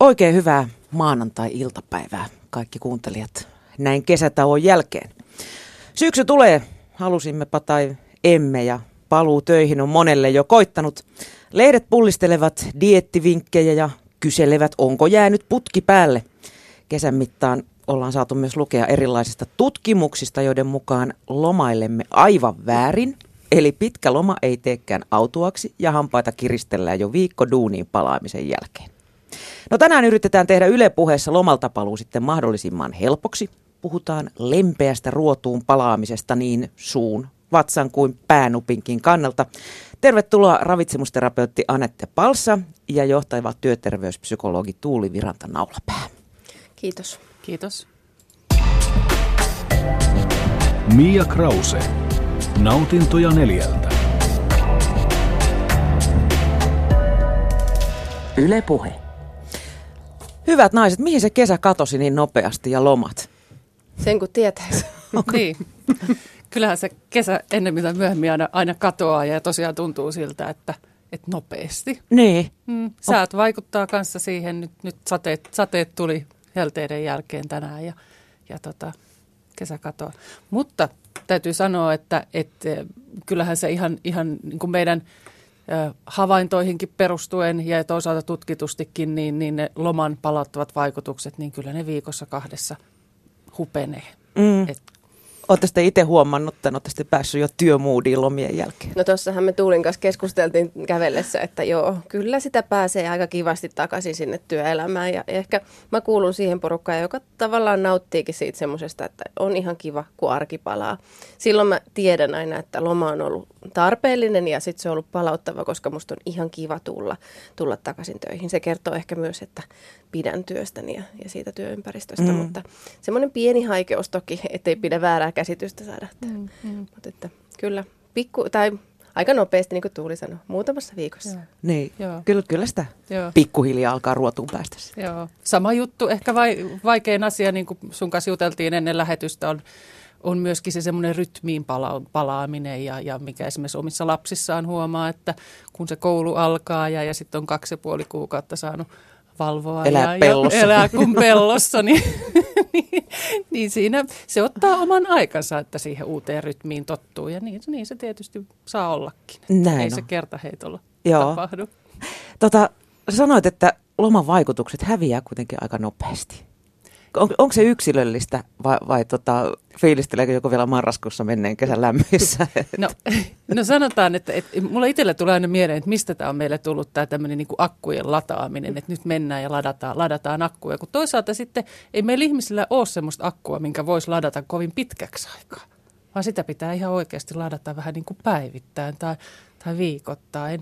Oikein hyvää maanantai-iltapäivää kaikki kuuntelijat näin kesätauon jälkeen. Syksy tulee, halusimmepa tai emme ja paluu töihin on monelle jo koittanut. Lehdet pullistelevat diettivinkkejä ja kyselevät, onko jäänyt putki päälle. Kesän mittaan ollaan saatu myös lukea erilaisista tutkimuksista, joiden mukaan lomailemme aivan väärin. Eli pitkä loma ei teekään autuaksi ja hampaita kiristellään jo viikko duuniin palaamisen jälkeen. No tänään yritetään tehdä Yle puheessa lomaltapaluu sitten mahdollisimman helpoksi. Puhutaan lempeästä ruotuun palaamisesta niin suun, vatsan kuin päänupinkin kannalta. Tervetuloa ravitsemusterapeutti Anette Palsa ja johtava työterveyspsykologi Tuuli Viranta Naulapää. Kiitos. Kiitos. Mia Krause. Nautintoja neljältä. Yle Puhe. Hyvät naiset, mihin se kesä katosi niin nopeasti ja lomat? Sen kun tietäisi. niin. Kyllähän se kesä ennemmin tai myöhemmin aina, aina katoaa ja tosiaan tuntuu siltä, että, että nopeasti. Niin. Mm, säät vaikuttaa kanssa siihen. Nyt, nyt sateet, sateet tuli helteiden jälkeen tänään ja, ja tota, kesä katoaa. Mutta täytyy sanoa, että, että kyllähän se ihan, ihan niin kuin meidän havaintoihinkin perustuen ja toisaalta tutkitustikin, niin, niin ne loman palauttavat vaikutukset, niin kyllä ne viikossa kahdessa hupenee. Mm. Et Olette sitten itse huomannut, että olette sitten päässyt jo työmoodiin lomien jälkeen? No tuossahan me Tuulin kanssa keskusteltiin kävellessä, että joo, kyllä sitä pääsee aika kivasti takaisin sinne työelämään. Ja ehkä mä kuulun siihen porukkaan, joka tavallaan nauttiikin siitä semmoisesta, että on ihan kiva, kun arki palaa. Silloin mä tiedän aina, että loma on ollut tarpeellinen ja sitten se on ollut palauttava, koska musta on ihan kiva tulla, tulla takaisin töihin. Se kertoo ehkä myös, että pidän työstäni ja, ja siitä työympäristöstä, mm. mutta semmoinen pieni haikeus toki, ettei pidä väärää käsitystä saada. Mm, mm. Mutta että kyllä, pikku, tai aika nopeasti, niin kuin Tuuli sanoi, muutamassa viikossa. Joo. Niin, Joo. Kyllä, kyllä sitä Joo. pikkuhiljaa alkaa ruotuun päästä. Joo. Sama juttu, ehkä vai, vaikein asia, niin kuin sun kanssa juteltiin ennen lähetystä, on, on myöskin se semmoinen rytmiin pala- palaaminen ja, ja mikä esimerkiksi omissa lapsissaan huomaa, että kun se koulu alkaa ja, ja sitten on kaksi ja puoli kuukautta saanut valvoa elää ja, pellossa. ja elää kuin pellossa, niin, niin, niin siinä se ottaa oman aikansa, että siihen uuteen rytmiin tottuu ja niin, niin se tietysti saa ollakin. Näin Ei on. se kertaheitolla Joo. tapahdu. Tota, sanoit, että loman vaikutukset häviää kuitenkin aika nopeasti. On, onko se yksilöllistä vai, vai tota, fiilisteleekö joku vielä marraskuussa menneen kesän lämmöissä? No, no sanotaan, että, että mulla itselle tulee aina mieleen, että mistä tämä on meille tullut tämä tämmöinen niin akkujen lataaminen, että nyt mennään ja ladataan, ladataan akkuja. Kun toisaalta sitten ei meillä ihmisillä ole semmoista akkua, minkä voisi ladata kovin pitkäksi aikaa, vaan sitä pitää ihan oikeasti ladata vähän niin kuin päivittäin tai, tai viikoittain.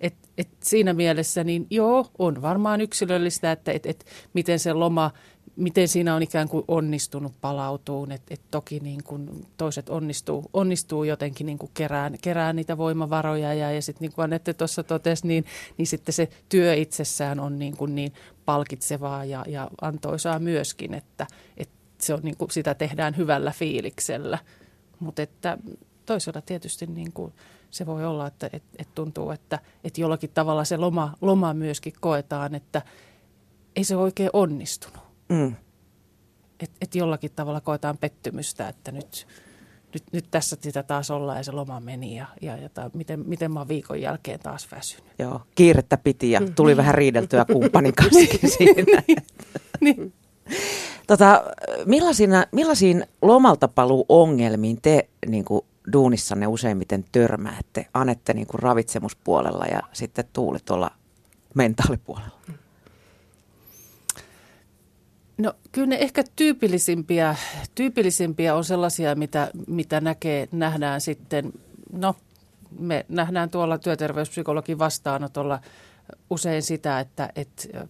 Et, et siinä mielessä niin joo, on varmaan yksilöllistä, että et, et miten se loma – miten siinä on ikään kuin onnistunut palautuun. että et toki niin kuin toiset onnistuu, onnistuu jotenkin niin kuin kerään, kerään niitä voimavaroja ja, ja sitten niin kuin Anette tuossa totesi, niin, niin sitten se työ itsessään on niin, kuin niin palkitsevaa ja, ja antoisaa myöskin, että, että se on niin kuin, sitä tehdään hyvällä fiiliksellä. Mutta että toisaalta tietysti niin kuin se voi olla, että et, et tuntuu, että et jollakin tavalla se loma, loma myöskin koetaan, että ei se oikein onnistunut. Mm. Että et jollakin tavalla koetaan pettymystä, että nyt, nyt, nyt tässä sitä taas ollaan ja se loma meni ja, ja, ja ta, miten, miten mä oon viikon jälkeen taas väsynyt. Joo, kiirettä piti ja tuli mm. vähän riideltyä kumppanin kanssa siinä. niin. Tota, millaisiin, millaisiin lomaltapaluu-ongelmiin te niin kuin, duunissanne useimmiten törmäätte? Anette niin kuin ravitsemuspuolella ja sitten Tuuli tuolla mentaalipuolella. No kyllä ne ehkä tyypillisimpiä, tyypillisimpiä on sellaisia, mitä, mitä näkee, nähdään sitten, no me nähdään tuolla työterveyspsykologin vastaanotolla usein sitä, että, että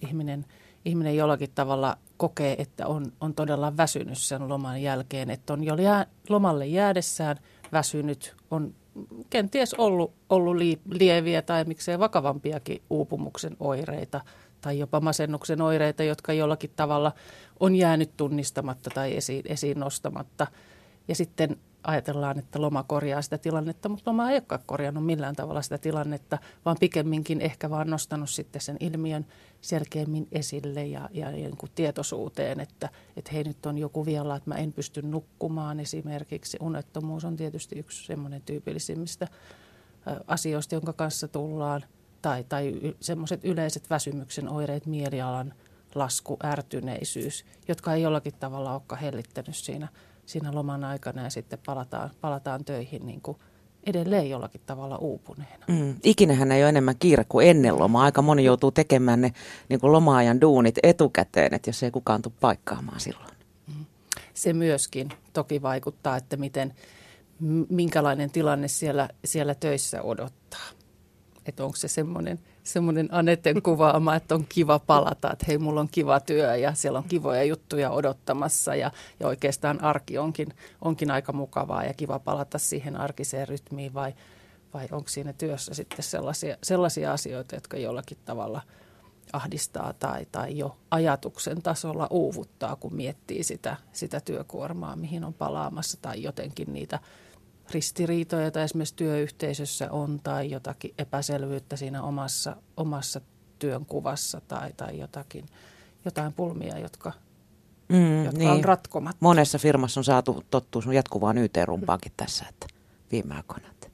ihminen, ihminen jollakin tavalla kokee, että on, on todella väsynyt sen loman jälkeen, että on jo jää, lomalle jäädessään väsynyt, on kenties ollut, ollut lieviä tai miksei vakavampiakin uupumuksen oireita – tai jopa masennuksen oireita, jotka jollakin tavalla on jäänyt tunnistamatta tai esiin, esiin nostamatta. Ja sitten ajatellaan, että loma korjaa sitä tilannetta, mutta loma ei olekaan korjannut millään tavalla sitä tilannetta, vaan pikemminkin ehkä vaan nostanut sitten sen ilmiön selkeämmin esille ja, ja niin kuin tietoisuuteen, että, että hei nyt on joku vielä, että mä en pysty nukkumaan esimerkiksi. Unettomuus on tietysti yksi semmoinen tyypillisimmistä asioista, jonka kanssa tullaan, tai, tai semmoiset yleiset väsymyksen oireet, mielialan lasku, ärtyneisyys, jotka ei jollakin tavalla olekaan hellittänyt siinä, siinä loman aikana ja sitten palataan, palataan töihin niin kuin edelleen jollakin tavalla uupuneena. Mm. Ikinähän ei ole enemmän kiire kuin ennen lomaa. Aika moni joutuu tekemään ne niin kuin lomaajan duunit etukäteen, että jos ei kukaan tule paikkaamaan silloin. Mm. Se myöskin toki vaikuttaa, että miten, minkälainen tilanne siellä, siellä töissä odottaa. Että onko se semmoinen – semmoinen Anetten kuvaama, että on kiva palata, että hei, mulla on kiva työ ja siellä on kivoja juttuja odottamassa ja, ja oikeastaan arki onkin, onkin aika mukavaa ja kiva palata siihen arkiseen rytmiin vai, vai onko siinä työssä sitten sellaisia, sellaisia asioita, jotka jollakin tavalla ahdistaa tai, tai jo ajatuksen tasolla uuvuttaa, kun miettii sitä, sitä työkuormaa, mihin on palaamassa tai jotenkin niitä – ristiriitoja, joita esimerkiksi työyhteisössä on tai jotakin epäselvyyttä siinä omassa, omassa työnkuvassa tai, tai jotakin, jotain pulmia, jotka, mm, jotka niin. on ratkomatta. Monessa firmassa on saatu tottua sun jatkuvaan YT-rumpaankin tässä, että viime aikoina. Että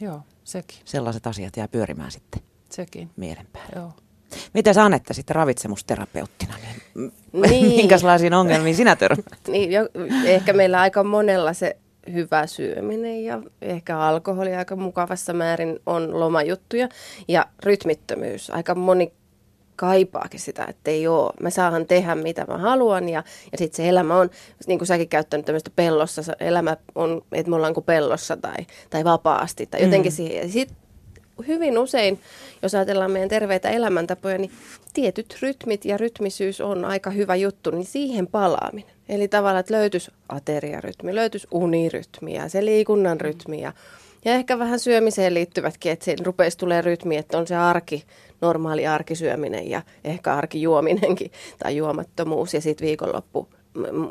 Joo, sekin. Sellaiset asiat jää pyörimään sitten sekin. mielen päälle. Joo. Miten sä Anetta sitten ravitsemusterapeuttina, niin, niin. minkälaisiin ongelmiin sinä törmäät? Niin, jo, ehkä meillä aika monella se hyvä syöminen ja ehkä alkoholi aika mukavassa määrin on lomajuttuja. Ja rytmittömyys. Aika moni kaipaakin sitä, että ei ole. Mä saahan tehdä mitä mä haluan ja, ja sitten se elämä on, niin kuin säkin käyttänyt tämmöistä pellossa, elämä on, että me ollaan kuin pellossa tai, tai vapaasti tai jotenkin mm. siihen. Ja sit hyvin usein, jos ajatellaan meidän terveitä elämäntapoja, niin tietyt rytmit ja rytmisyys on aika hyvä juttu, niin siihen palaaminen. Eli tavallaan, että löytyisi ateriarytmi, löytyisi unirytmi ja se liikunnan rytmi ja, ja ehkä vähän syömiseen liittyvätkin, että siinä rupeisi tulee rytmi, että on se arki, normaali arkisyöminen ja ehkä arkijuominenkin tai juomattomuus ja sitten viikonloppu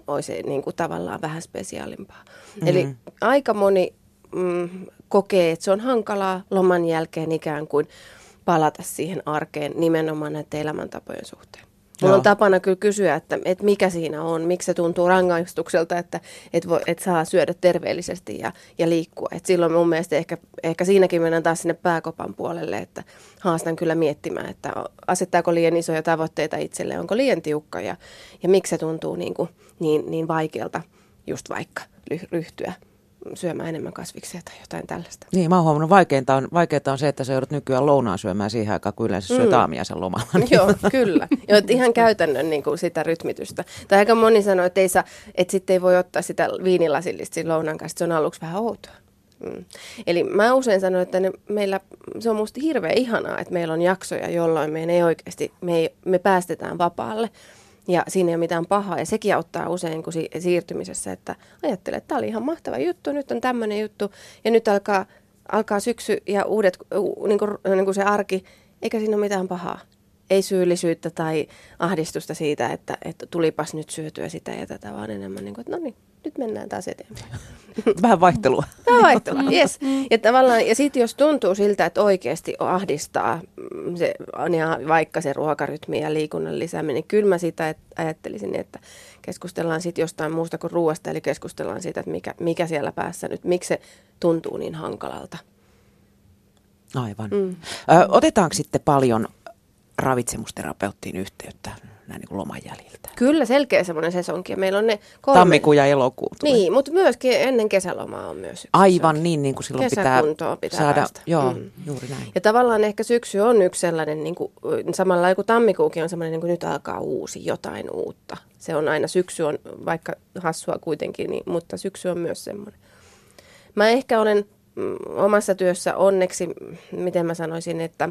olisi niin kuin tavallaan vähän spesiaalimpaa. Mm-hmm. Eli aika moni mm, kokee, että se on hankalaa loman jälkeen ikään kuin palata siihen arkeen nimenomaan näiden elämäntapojen suhteen. Mulla on tapana kyllä kysyä, että, että mikä siinä on, miksi se tuntuu rangaistukselta, että, että, voi, että saa syödä terveellisesti ja, ja liikkua. Et silloin mun mielestä ehkä, ehkä siinäkin mennään taas sinne pääkopan puolelle, että haastan kyllä miettimään, että asettaako liian isoja tavoitteita itselle, onko liian tiukka ja, ja miksi se tuntuu niin, kuin, niin, niin vaikealta just vaikka ryhtyä syömään enemmän kasviksia tai jotain tällaista. Niin, mä oon huomannut, vaikeinta on, vaikeinta on se, että sä joudut nykyään lounaan syömään siihen aikaan, kun yleensä syöt mm. aamiaisen lomalla. Joo, kyllä. Joo, ihan käytännön niin kuin sitä rytmitystä. Tai aika moni sanoo, että, ei saa, että sitten ei voi ottaa sitä viinilasillista lounaan kanssa, se on aluksi vähän outoa. Mm. Eli mä usein sanon, että ne, meillä, se on musta hirveän ihanaa, että meillä on jaksoja, jolloin me ei oikeasti, me, ei, me päästetään vapaalle ja siinä ei ole mitään pahaa. Ja sekin auttaa usein kun si- siirtymisessä, että ajattelee, että tämä oli ihan mahtava juttu, nyt on tämmöinen juttu. Ja nyt alkaa, alkaa syksy ja uudet, niin kuin, niin kuin se arki, eikä siinä ole mitään pahaa. Ei syyllisyyttä tai ahdistusta siitä, että, että tulipas nyt syötyä sitä ja tätä, vaan enemmän niin kuin, että no niin, nyt mennään taas eteenpäin. Vähän vaihtelua. Vähän vaihtelua, yes. Ja, tavallaan, ja sitten jos tuntuu siltä, että oikeasti ahdistaa se, ja vaikka se ruokarytmi ja liikunnan lisääminen, niin kyllä mä sitä ajattelisin, että keskustellaan sitten jostain muusta kuin ruoasta, eli keskustellaan siitä, että mikä, mikä siellä päässä nyt, miksi se tuntuu niin hankalalta. Aivan. Mm. Ö, otetaanko sitten paljon ravitsemusterapeuttiin yhteyttä näin niin kuin loman jäljiltä. Kyllä, selkeä semmoinen sesonki. Meillä on ne kolme... Tammikuu ja elokuu. Tulee. Niin, mutta myöskin ennen kesälomaa on myös yksi Aivan sesonki. niin, niin kuin silloin pitää, pitää saada. Päästä. Joo, mm. juuri näin. Ja tavallaan ehkä syksy on yksi sellainen, niin kuin, samalla kuin tammikuukin on sellainen, niin kuin nyt alkaa uusi, jotain uutta. Se on aina, syksy on vaikka hassua kuitenkin, niin, mutta syksy on myös semmoinen. Mä ehkä olen mm, omassa työssä onneksi, miten mä sanoisin, että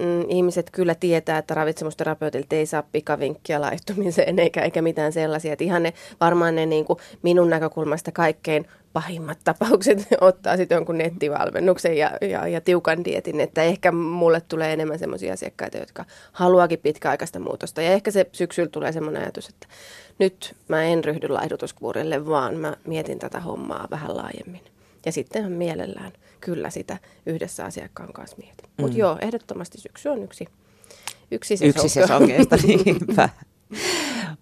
mm, ihmiset kyllä tietää, että ravitsemusterapeutilta ei saa pikavinkkiä laihtumiseen eikä, eikä mitään sellaisia. Että ihan ne, varmaan ne niin kuin minun näkökulmasta kaikkein pahimmat tapaukset ottaa sitten jonkun nettivalmennuksen ja, ja, ja tiukan dietin, että ehkä mulle tulee enemmän sellaisia asiakkaita, jotka haluakin pitkäaikaista muutosta. Ja ehkä se syksyllä tulee semmoinen ajatus, että nyt mä en ryhdy laihdutuskuurille, vaan mä mietin tätä hommaa vähän laajemmin. Ja sitten mielellään kyllä sitä yhdessä asiakkaan kanssa mietin. Mutta mm. joo, ehdottomasti syksy on yksi, yksi. Yksi sesonkeista, niinpä.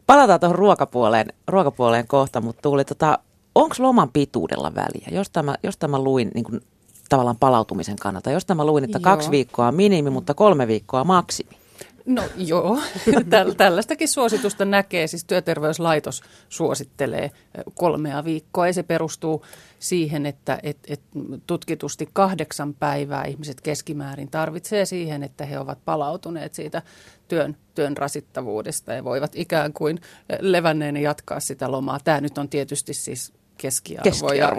Palataan tuohon ruokapuoleen, ruokapuoleen kohta, mutta tuli tota, onko loman pituudella väliä? Jostain mä, jostain mä luin niin kuin, tavallaan palautumisen kannalta. Jostain mä luin, että Joo. kaksi viikkoa on minimi, mutta kolme viikkoa maksimi. No joo, tällaistakin suositusta näkee, siis työterveyslaitos suosittelee kolmea viikkoa ja se perustuu siihen, että et, et tutkitusti kahdeksan päivää ihmiset keskimäärin tarvitsee siihen, että he ovat palautuneet siitä työn, työn rasittavuudesta ja voivat ikään kuin levänneen jatkaa sitä lomaa. Tämä nyt on tietysti siis keskiarvoja,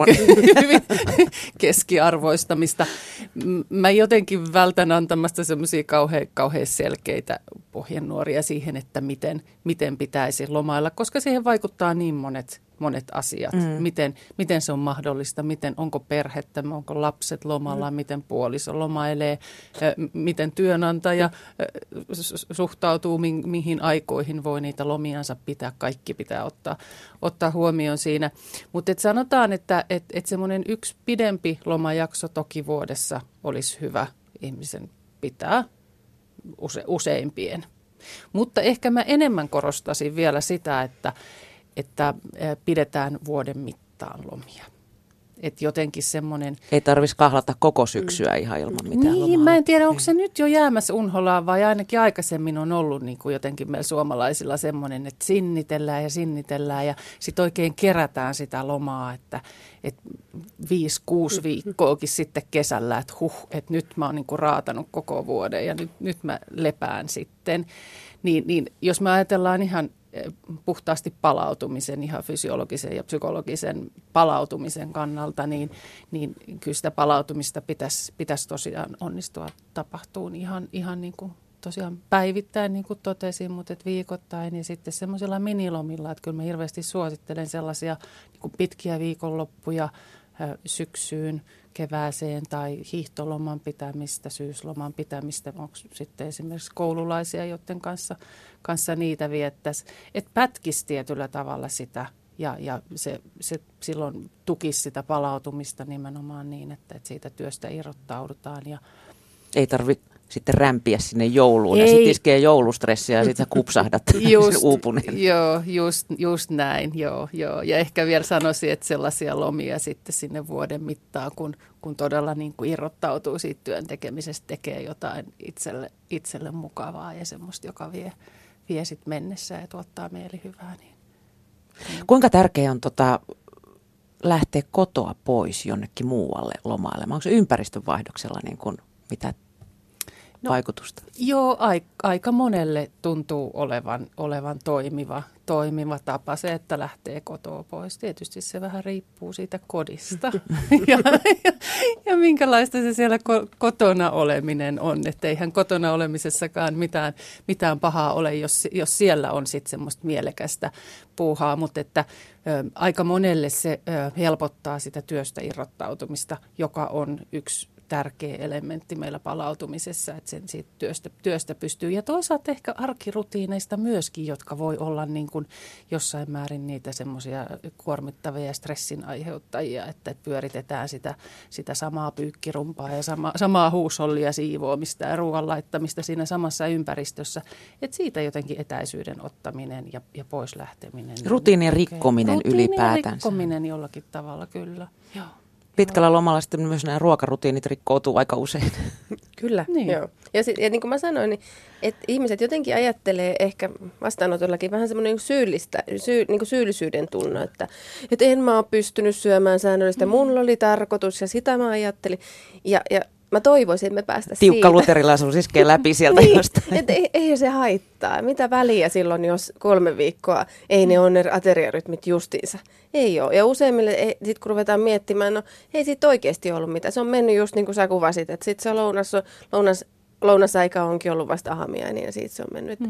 keskiarvoistamista. Mä jotenkin vältän antamasta semmoisia kauhean, kauhean selkeitä pohjenuoria siihen, että miten, miten pitäisi lomailla, koska siihen vaikuttaa niin monet monet asiat. Mm. Miten, miten se on mahdollista, miten onko perhettä, onko lapset lomalla, mm. miten puoliso lomailee, miten työnantaja suhtautuu, mi- mihin aikoihin voi niitä lomiansa pitää. Kaikki pitää ottaa, ottaa huomioon siinä. Mutta et sanotaan, että et, et semmoinen yksi pidempi lomajakso toki vuodessa olisi hyvä ihmisen pitää use, useimpien. Mutta ehkä mä enemmän korostasin vielä sitä, että että pidetään vuoden mittaan lomia. Et jotenkin semmoinen... Ei tarvitsisi kahlata koko syksyä ihan ilman mitään Niin, lomaa. mä en tiedä, onko se nyt jo jäämässä unholaan vai ainakin aikaisemmin on ollut niin kuin jotenkin meillä suomalaisilla semmoinen, että sinnitellään ja sinnitellään ja sitten oikein kerätään sitä lomaa, että, että viisi, kuusi viikkoakin sitten kesällä, että huh, että nyt mä oon niin kuin raatanut koko vuoden ja nyt, nyt mä lepään sitten. Niin, niin jos me ajatellaan ihan puhtaasti palautumisen, ihan fysiologisen ja psykologisen palautumisen kannalta, niin, niin kyllä sitä palautumista pitäisi, pitäisi tosiaan onnistua tapahtuun ihan, ihan niin kuin tosiaan päivittäin, niin kuin totesin, mutta et viikoittain ja sitten semmoisilla minilomilla, että kyllä mä hirveästi suosittelen sellaisia niin kuin pitkiä viikonloppuja syksyyn, kevääseen tai hiihtoloman pitämistä, syysloman pitämistä, onko sitten esimerkiksi koululaisia, joiden kanssa, kanssa niitä viettäisi. Että pätkisi tietyllä tavalla sitä ja, ja se, se silloin tukisi sitä palautumista nimenomaan niin, että, että siitä työstä irrottaudutaan. Ja, ei tarvitse sitten rämpiä sinne jouluun Ei. ja sitten iskee joulustressiä ja sitten sä kupsahdat just, uupuneen. Joo, just, just näin, joo, joo. Ja ehkä vielä sanoisin, että sellaisia lomia sitten sinne vuoden mittaan, kun, kun todella niin kuin irrottautuu siitä työn tekemisestä, tekee jotain itselle, itselle mukavaa ja semmoista, joka vie, vie sitten mennessä ja tuottaa mielihyvää. Niin. Kuinka tärkeää on tota, lähteä kotoa pois jonnekin muualle lomailemaan? Onko se ympäristönvaihdoksella niin kuin, mitä no, vaikutusta? Joo, aika, aika monelle tuntuu olevan, olevan toimiva, toimiva tapa se, että lähtee kotoa pois. Tietysti se vähän riippuu siitä kodista ja, ja, ja minkälaista se siellä ko- kotona oleminen on. Että eihän kotona olemisessakaan mitään, mitään pahaa ole, jos, jos siellä on sitten semmoista mielekästä puuhaa, mutta että ö, aika monelle se ö, helpottaa sitä työstä irrottautumista, joka on yksi tärkeä elementti meillä palautumisessa, että sen siitä työstä, työstä pystyy. Ja toisaalta ehkä arkirutiineista myöskin, jotka voi olla niin kuin jossain määrin niitä semmoisia kuormittavia stressin aiheuttajia, että pyöritetään sitä, sitä samaa pyykkirumpaa ja sama, samaa huusollia siivoamista ja ruoan laittamista siinä samassa ympäristössä. Että siitä jotenkin etäisyyden ottaminen ja, ja pois lähteminen. Rutiinien rikkominen Rutiinien ylipäätään. rikkominen jollakin tavalla, kyllä. Joo pitkällä lomalla sitten myös nämä ruokarutiinit rikkoutuu aika usein. Kyllä, niin. joo. Ja, sit, ja niin kuin mä sanoin, niin, että ihmiset jotenkin ajattelee ehkä vastaanotollakin vähän semmoinen syyllistä, syy, niin kuin syyllisyyden tunno, että, että en mä ole pystynyt syömään säännöllistä, mm. mulla oli tarkoitus ja sitä mä ajattelin. Ja, ja mä toivoisin, että me päästä Tiukka siitä. luterilaisuus iskee läpi sieltä niin, jostain. Et ei, ei se haittaa. Mitä väliä silloin, jos kolme viikkoa ei ne ole ne ateriarytmit justiinsa. Ei ole. Ja useimmille, sitten kun ruvetaan miettimään, no ei siitä oikeasti ollut mitään. Se on mennyt just niin kuin sä kuvasit, että sitten se lounas, lounas lounasaika onkin ollut vasta aamiainen ja siitä se on mennyt. Mm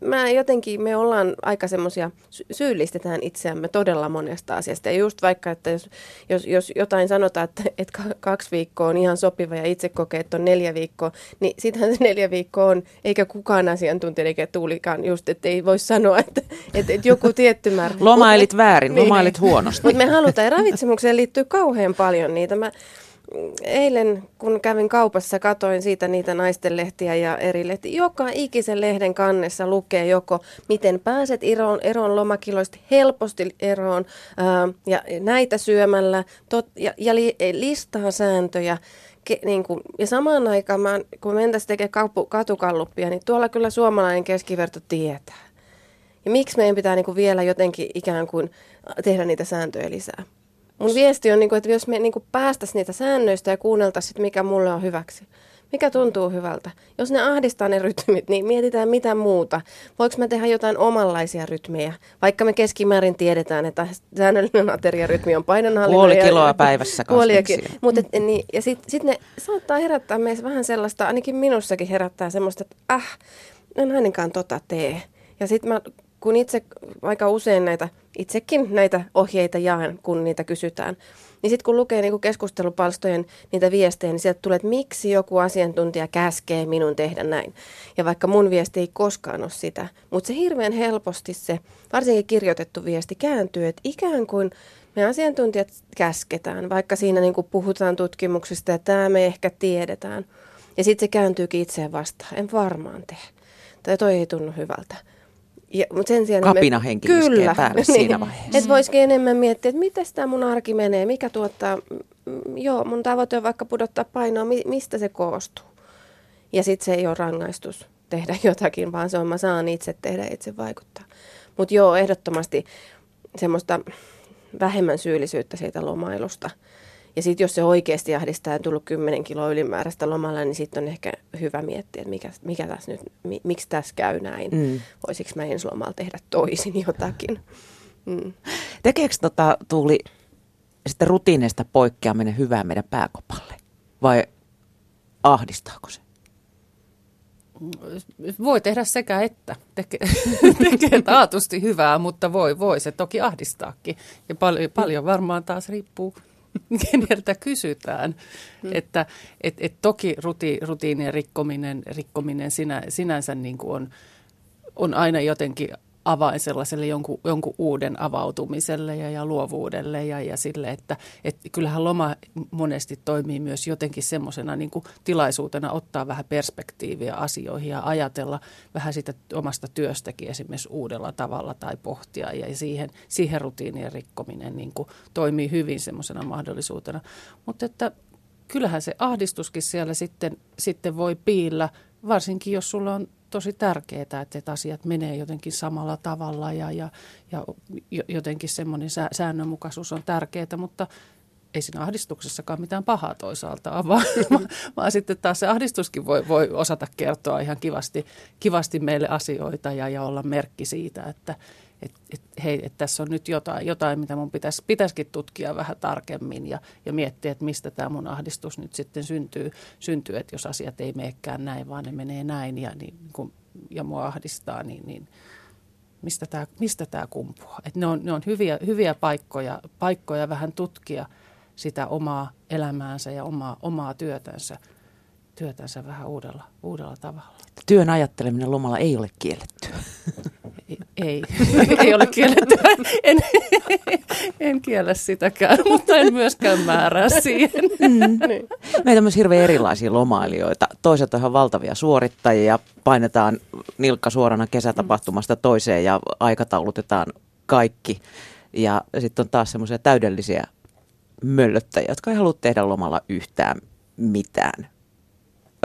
mä jotenkin, me ollaan aika semmoisia, syyllistetään itseämme todella monesta asiasta. Ja just vaikka, että jos, jos, jos jotain sanotaan, että, että kaksi viikkoa on ihan sopiva ja itse kokee, että on neljä viikkoa, niin sitähän se neljä viikkoa on, eikä kukaan asiantuntija eikä tuulikaan just, että ei voi sanoa, että, että, että joku tietty määrä. Lomailit väärin, niin, lomailit huonosti. Mutta me halutaan, ja ravitsemukseen liittyy kauhean paljon niitä. Mä, eilen, kun kävin kaupassa, katoin siitä niitä naisten lehtiä ja eri lehtiä. Joka ikisen lehden kannessa lukee joko, miten pääset eroon, eroon lomakiloista helposti eroon ää, ja näitä syömällä tot, ja, ja li, listaa sääntöjä. Ke, niin kuin, ja samaan aikaan, mä, kun mentäisiin tekemään kaupu, katukalluppia, niin tuolla kyllä suomalainen keskiverto tietää. Ja miksi meidän pitää niin kuin vielä jotenkin ikään kuin tehdä niitä sääntöjä lisää? Mun viesti on, niin kuin, että jos me niin kuin päästäisiin niitä säännöistä ja kuunneltaisiin, mikä mulle on hyväksi. Mikä tuntuu hyvältä? Jos ne ahdistaa ne rytmit, niin mietitään mitä muuta. Voinko mä tehdä jotain omanlaisia rytmejä? Vaikka me keskimäärin tiedetään, että säännöllinen ateriarytmi on painonhallinnan. Puoli kiloa päivässä Puoliakin. Mutta niin, ja sitten sit ne saattaa herättää meissä vähän sellaista, ainakin minussakin herättää semmoista, että äh, en ainakaan tota tee. Ja sitten mä kun itse aika usein näitä, itsekin näitä ohjeita jaan, kun niitä kysytään, niin sitten kun lukee niin keskustelupalstojen niitä viestejä, niin sieltä tulee, että miksi joku asiantuntija käskee minun tehdä näin. Ja vaikka mun viesti ei koskaan ole sitä, mutta se hirveän helposti se, varsinkin kirjoitettu viesti kääntyy, että ikään kuin me asiantuntijat käsketään, vaikka siinä niin puhutaan tutkimuksista ja tämä me ehkä tiedetään. Ja sitten se kääntyykin itseen vastaan. En varmaan tee. Tai toi ei tunnu hyvältä. Ja, mutta sen sijaan Kapina henki kyllä, päälle niin, siinä vaiheessa. Että voisikin enemmän miettiä, että miten tämä mun arki menee, mikä tuottaa, joo, mun tavoite on vaikka pudottaa painoa, mi, mistä se koostuu. Ja sitten se ei ole rangaistus tehdä jotakin, vaan se on, mä saan itse tehdä, itse vaikuttaa. Mutta joo, ehdottomasti semmoista vähemmän syyllisyyttä siitä lomailusta – ja sitten jos se oikeasti ahdistaa ja tullut 10 kiloa ylimääräistä lomalla, niin sitten on ehkä hyvä miettiä, että mikä, mikä tässä nyt, mi, miksi tässä käy näin. Mm. Voisiko mä ensi lomalla tehdä toisin jotakin. Mm. Tekeekö tota, Tuuli sitten rutiineista poikkeaminen hyvää meidän pääkopalle? Vai ahdistaako se? Voi tehdä sekä että. Tekee, tekee taatusti hyvää, mutta voi, voi se toki ahdistaakin. Ja paljon, paljon varmaan taas riippuu keneltä kysytään. Mm. Että et, et toki ruti, rutiinien rikkominen, rikkominen sinä, sinänsä niin kuin on, on aina jotenkin avain sellaiselle jonkun, jonkun uuden avautumiselle ja, ja luovuudelle ja, ja sille, että et kyllähän loma monesti toimii myös jotenkin semmoisena niin tilaisuutena ottaa vähän perspektiiviä asioihin ja ajatella vähän sitä omasta työstäkin esimerkiksi uudella tavalla tai pohtia ja siihen, siihen rutiinien rikkominen niin kuin toimii hyvin semmoisena mahdollisuutena. Mutta että kyllähän se ahdistuskin siellä sitten, sitten voi piillä, varsinkin jos sulla on tosi tärkeää, että, asiat menee jotenkin samalla tavalla ja, ja, ja jotenkin semmoinen säännönmukaisuus on tärkeää, mutta ei siinä ahdistuksessakaan mitään pahaa toisaalta ole, vaan, vaan sitten taas se ahdistuskin voi, voi osata kertoa ihan kivasti, kivasti meille asioita ja, ja olla merkki siitä, että, että et, hei, et tässä on nyt jotain, jotain mitä mun pitäisi, pitäisikin tutkia vähän tarkemmin ja, ja miettiä, että mistä tämä mun ahdistus nyt sitten syntyy, syntyy, että jos asiat ei meekään näin, vaan ne menee näin ja, niin, kun, ja mua ahdistaa, niin, niin mistä tämä mistä tää kumpuaa. Et ne on, ne on hyviä, hyviä paikkoja, paikkoja vähän tutkia sitä omaa elämäänsä ja omaa, omaa työtänsä, työtänsä vähän uudella, uudella tavalla. Työn ajatteleminen lomalla ei ole kiellettyä. Ei, ei ole kielletty. En, en kiellä sitäkään, mutta en myöskään määrää siihen. Mm. Niin. Meitä on myös hirveän erilaisia lomailijoita. Toiset on ihan valtavia suorittajia, painetaan nilkka suorana kesätapahtumasta toiseen ja aikataulutetaan kaikki. Ja sitten on taas semmoisia täydellisiä möllöttäjiä, jotka ei halua tehdä lomalla yhtään mitään.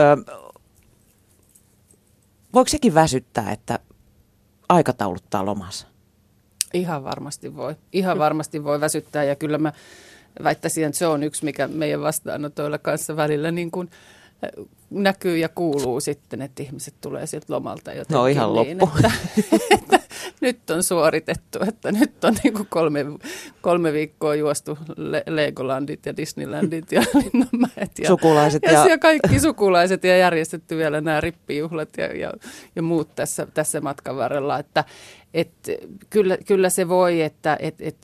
Ö, voiko sekin väsyttää, että aikatauluttaa lomansa? Ihan varmasti voi. Ihan varmasti voi väsyttää ja kyllä mä väittäisin, että se on yksi, mikä meidän vastaanotoilla kanssa välillä niin kuin äh, näkyy ja kuuluu sitten, että ihmiset tulee sieltä lomalta jotenkin. No ihan niin, loppu. Että, että nyt on suoritettu, että nyt on niin kuin kolme, kolme viikkoa juostu Le- Legolandit ja Disneylandit ja Linnanmäet. Ja, Sukulaiset ja, ja- ja kaikki sukulaiset ja järjestetty vielä nämä rippijuhlat ja, ja, ja muut tässä, tässä matkan varrella, että et, kyllä, kyllä se voi, että et, et,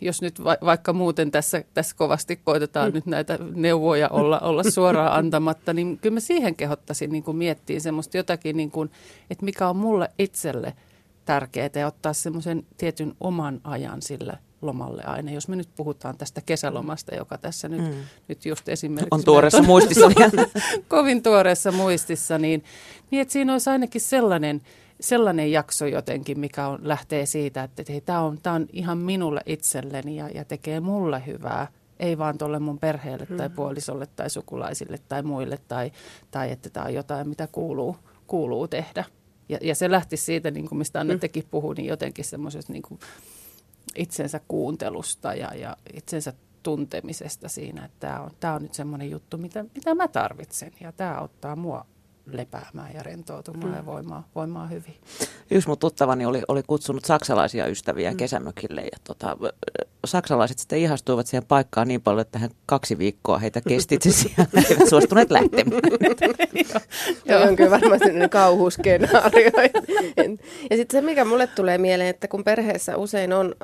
jos nyt va, vaikka muuten tässä, tässä kovasti koitetaan mm. nyt näitä neuvoja olla, olla suoraan antamatta, niin kyllä mä siihen kehottaisin niin kuin miettiä semmoista jotakin, niin kuin, että mikä on mulle itselle tärkeää ja ottaa semmoisen tietyn oman ajan sille lomalle aina. Jos me nyt puhutaan tästä kesälomasta, joka tässä nyt, mm. nyt just esimerkiksi... On tuoreessa meillä muistissa. kovin tuoreessa muistissa, niin, niin että siinä olisi ainakin sellainen, sellainen jakso jotenkin, mikä on, lähtee siitä, että hei, tämä on, tää on ihan minulle itselleni ja, ja tekee mulle hyvää. Ei vaan tuolle mun perheelle tai puolisolle tai sukulaisille tai muille tai, tai että tämä on jotain, mitä kuuluu, kuuluu tehdä. Ja, ja se lähti siitä, niin kuin mistä Anne tekin puhui, niin jotenkin semmoisesta niin kuin itsensä kuuntelusta ja, ja itsensä tuntemisesta siinä, että tämä on, tämä on nyt semmoinen juttu, mitä, mitä mä tarvitsen ja tämä auttaa mua lepäämään ja rentoutumaan mm. ja voimaan, voimaan hyvin. Yksi mun tuttavani oli, oli kutsunut saksalaisia ystäviä mm. kesämökille ja tota, saksalaiset sitten ihastuivat siihen paikkaan niin paljon, että hän kaksi viikkoa heitä kestitsi siellä. He eivät suostuneet lähtemään. Joo, on kyllä varmasti sellainen kauhuskenaario. ja sitten se, mikä mulle tulee mieleen, että kun perheessä usein on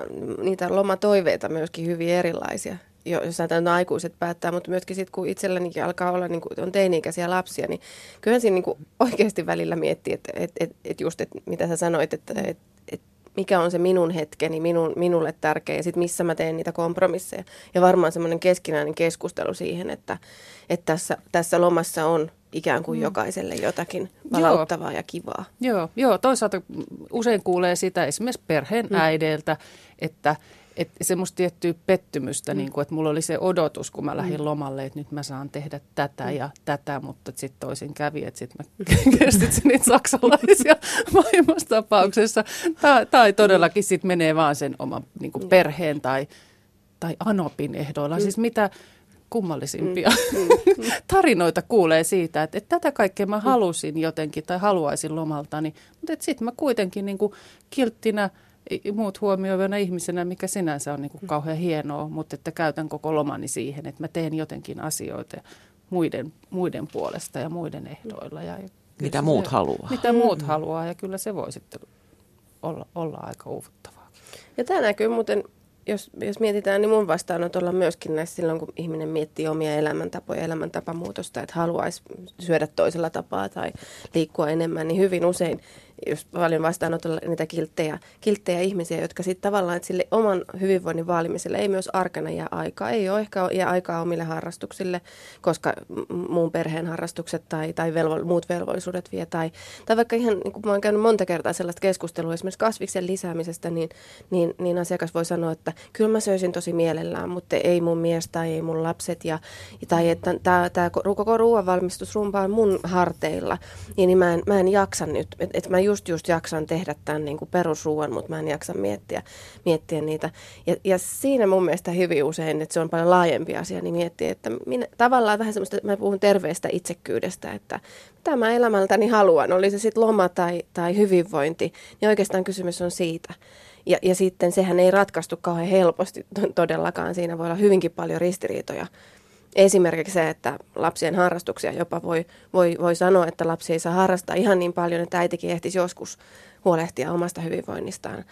niitä lomatoiveita myöskin hyvin erilaisia, jo, jos ajatellaan, aikuiset päättää, mutta myöskin sitten kun itsellänikin alkaa olla, niin kun on teini-ikäisiä lapsia, niin kyllähän siinä niin kuin oikeasti välillä miettii, että et, et, et just, että mitä sä sanoit, että et, et mikä on se minun hetkeni, minun, minulle tärkeä ja sitten missä mä teen niitä kompromisseja. Ja varmaan semmoinen keskinäinen keskustelu siihen, että, että tässä, tässä lomassa on ikään kuin mm. jokaiselle jotakin palauttavaa ja kivaa. Joo, joo, toisaalta usein kuulee sitä esimerkiksi perheen mm. äideiltä, että että semmoista tiettyä pettymystä, mm. niin kuin, että mulla oli se odotus, kun mä lähdin mm. lomalle, että nyt mä saan tehdä tätä mm. ja tätä, mutta sitten toisin kävi, että sitten mä kestitsin niitä saksalaisia maailmassa tapauksessa. Tai, tai todellakin sitten menee vaan sen oman niin kuin perheen tai, tai anopin ehdoilla. Mm. Siis mitä kummallisimpia mm. Mm. tarinoita kuulee siitä, että, että tätä kaikkea mä halusin jotenkin tai haluaisin lomaltani, mutta sitten mä kuitenkin niin kuin kilttinä – muut huomioivana ihmisenä, mikä sinänsä on niin kuin kauhean hienoa, mutta että käytän koko lomani siihen, että mä teen jotenkin asioita muiden, muiden puolesta ja muiden ehdoilla. Ja mitä muut se, haluaa. Mitä muut haluaa ja kyllä se voi sitten olla, olla aika uuvuttavaa. Ja tämä näkyy muuten, jos, jos mietitään, niin mun vastaanotolla myöskin näissä silloin, kun ihminen miettii omia elämäntapoja, elämäntapamuutosta, että haluaisi syödä toisella tapaa tai liikkua enemmän, niin hyvin usein just paljon vastaanotolla niitä kilttejä, kilttejä ihmisiä, jotka sitten tavallaan, että sille oman hyvinvoinnin vaalimiselle ei myös arkana jää aikaa. Ei ole ehkä jää aikaa omille harrastuksille, koska muun perheen harrastukset tai, tai velvo, muut velvollisuudet vie. Tai, tai vaikka ihan, niin kuin mä oon käynyt monta kertaa sellaista keskustelua esimerkiksi kasviksen lisäämisestä, niin, niin, niin asiakas voi sanoa, että kyllä mä söisin tosi mielellään, mutta ei mun mies tai ei mun lapset. Ja, tai että tämä koko ruoanvalmistusrumpa on mun harteilla, niin, niin mä, en, mä en jaksa nyt. Että et mä just just jaksan tehdä tämän niin kuin perusruuan, mutta mä en jaksa miettiä, miettiä niitä. Ja, ja siinä mun mielestä hyvin usein, että se on paljon laajempi asia, niin miettiä, että minä, tavallaan vähän semmoista, mä puhun terveestä itsekkyydestä, että mitä mä elämältäni haluan, oli se sitten loma tai, tai hyvinvointi, niin oikeastaan kysymys on siitä. Ja, ja sitten sehän ei ratkaistu kauhean helposti todellakaan, siinä voi olla hyvinkin paljon ristiriitoja Esimerkiksi se, että lapsien harrastuksia jopa voi, voi, voi sanoa, että lapsi ei saa harrastaa ihan niin paljon, että äitikin ehtisi joskus huolehtia omasta hyvinvoinnistaan.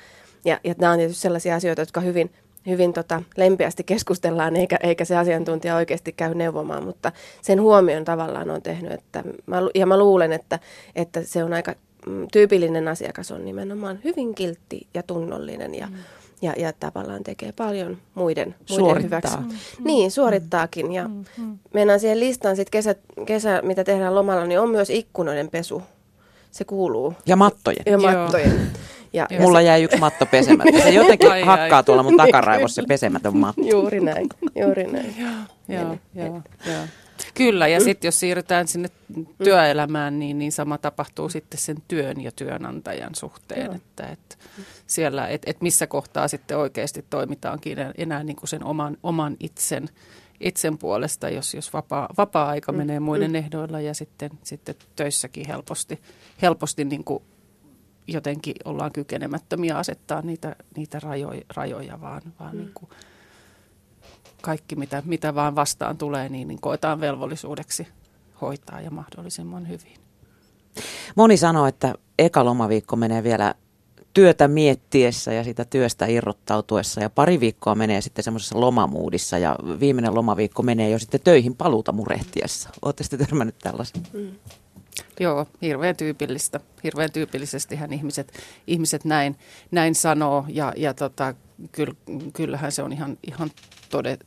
Ja, ja nämä on tietysti sellaisia asioita, jotka hyvin, hyvin tota, lempeästi keskustellaan, eikä, eikä se asiantuntija oikeasti käy neuvomaan, mutta sen huomion tavallaan on tehnyt. Että mä, ja mä luulen, että, että se on aika mm, tyypillinen asiakas on nimenomaan hyvin kiltti ja tunnollinen ja, mm ja, ja tavallaan tekee paljon muiden, muiden hyväksi. Mm, mm, niin, suorittaakin. Ja mm, mm. mennään siihen listaan sitten kesä, kesä, mitä tehdään lomalla, niin on myös ikkunoiden pesu. Se kuuluu. Ja mattojen. Ja mattojen. Ja, ja Mulla se... jäi yksi matto pesemättä. Se jotenkin ai, hakkaa ai. tuolla mun takaraivossa se pesemätön matto. Juuri näin, juuri näin. joo, joo, joo, joo. Kyllä, ja mm. sitten jos siirrytään sinne työelämään, niin, niin sama tapahtuu sitten sen työn ja työnantajan suhteen, että, että siellä, että, että missä kohtaa sitten oikeasti toimitaankin enää niin kuin sen oman, oman itsen, itsen puolesta, jos, jos vapaa, vapaa-aika mm. menee muiden mm. ehdoilla ja sitten, sitten töissäkin helposti, helposti niin kuin jotenkin ollaan kykenemättömiä asettaa niitä, niitä rajoja, rajoja, vaan, vaan mm. niin kuin kaikki, mitä, mitä vaan vastaan tulee, niin, niin koetaan velvollisuudeksi hoitaa ja mahdollisimman hyvin. Moni sanoo, että eka lomaviikko menee vielä työtä miettiessä ja sitä työstä irrottautuessa ja pari viikkoa menee sitten semmoisessa lomamuudissa ja viimeinen lomaviikko menee jo sitten töihin paluuta murehtiessa. Olette sitten törmännyt tällaisen? Mm. Joo, hirveän tyypillistä. Hirveän tyypillisestihän ihmiset, ihmiset näin, näin sanoo ja, ja tota, kyll, kyllähän se on ihan, ihan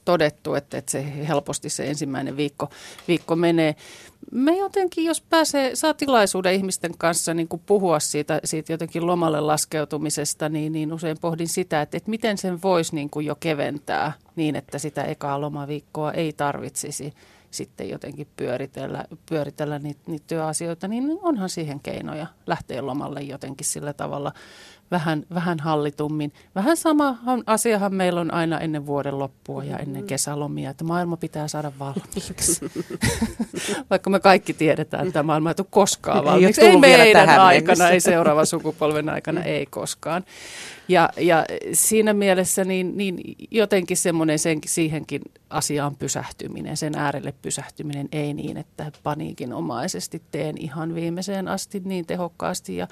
todettu, että, että se helposti se ensimmäinen viikko, viikko menee. Me jotenkin, jos pääsee, saa tilaisuuden ihmisten kanssa niin kuin puhua siitä, siitä jotenkin lomalle laskeutumisesta, niin, niin usein pohdin sitä, että, että miten sen voisi niin kuin jo keventää niin, että sitä ekaa lomaviikkoa ei tarvitsisi sitten jotenkin pyöritellä, pyöritellä niitä, niitä työasioita, niin onhan siihen keinoja lähteä lomalle jotenkin sillä tavalla vähän, vähän hallitummin. Vähän sama asiahan meillä on aina ennen vuoden loppua ja ennen mm-hmm. kesälomia, että maailma pitää saada valmiiksi. Vaikka me kaikki tiedetään, että maailma ei tule koskaan valmiiksi. Ei, ei meidän aikana, mennessä. ei seuraavan sukupolven aikana, ei koskaan. Ja, ja siinä mielessä niin, niin jotenkin semmoinen sen, siihenkin asiaan pysähtyminen, sen äärelle pysähtyminen, ei niin, että paniikinomaisesti teen ihan viimeiseen asti niin tehokkaasti ja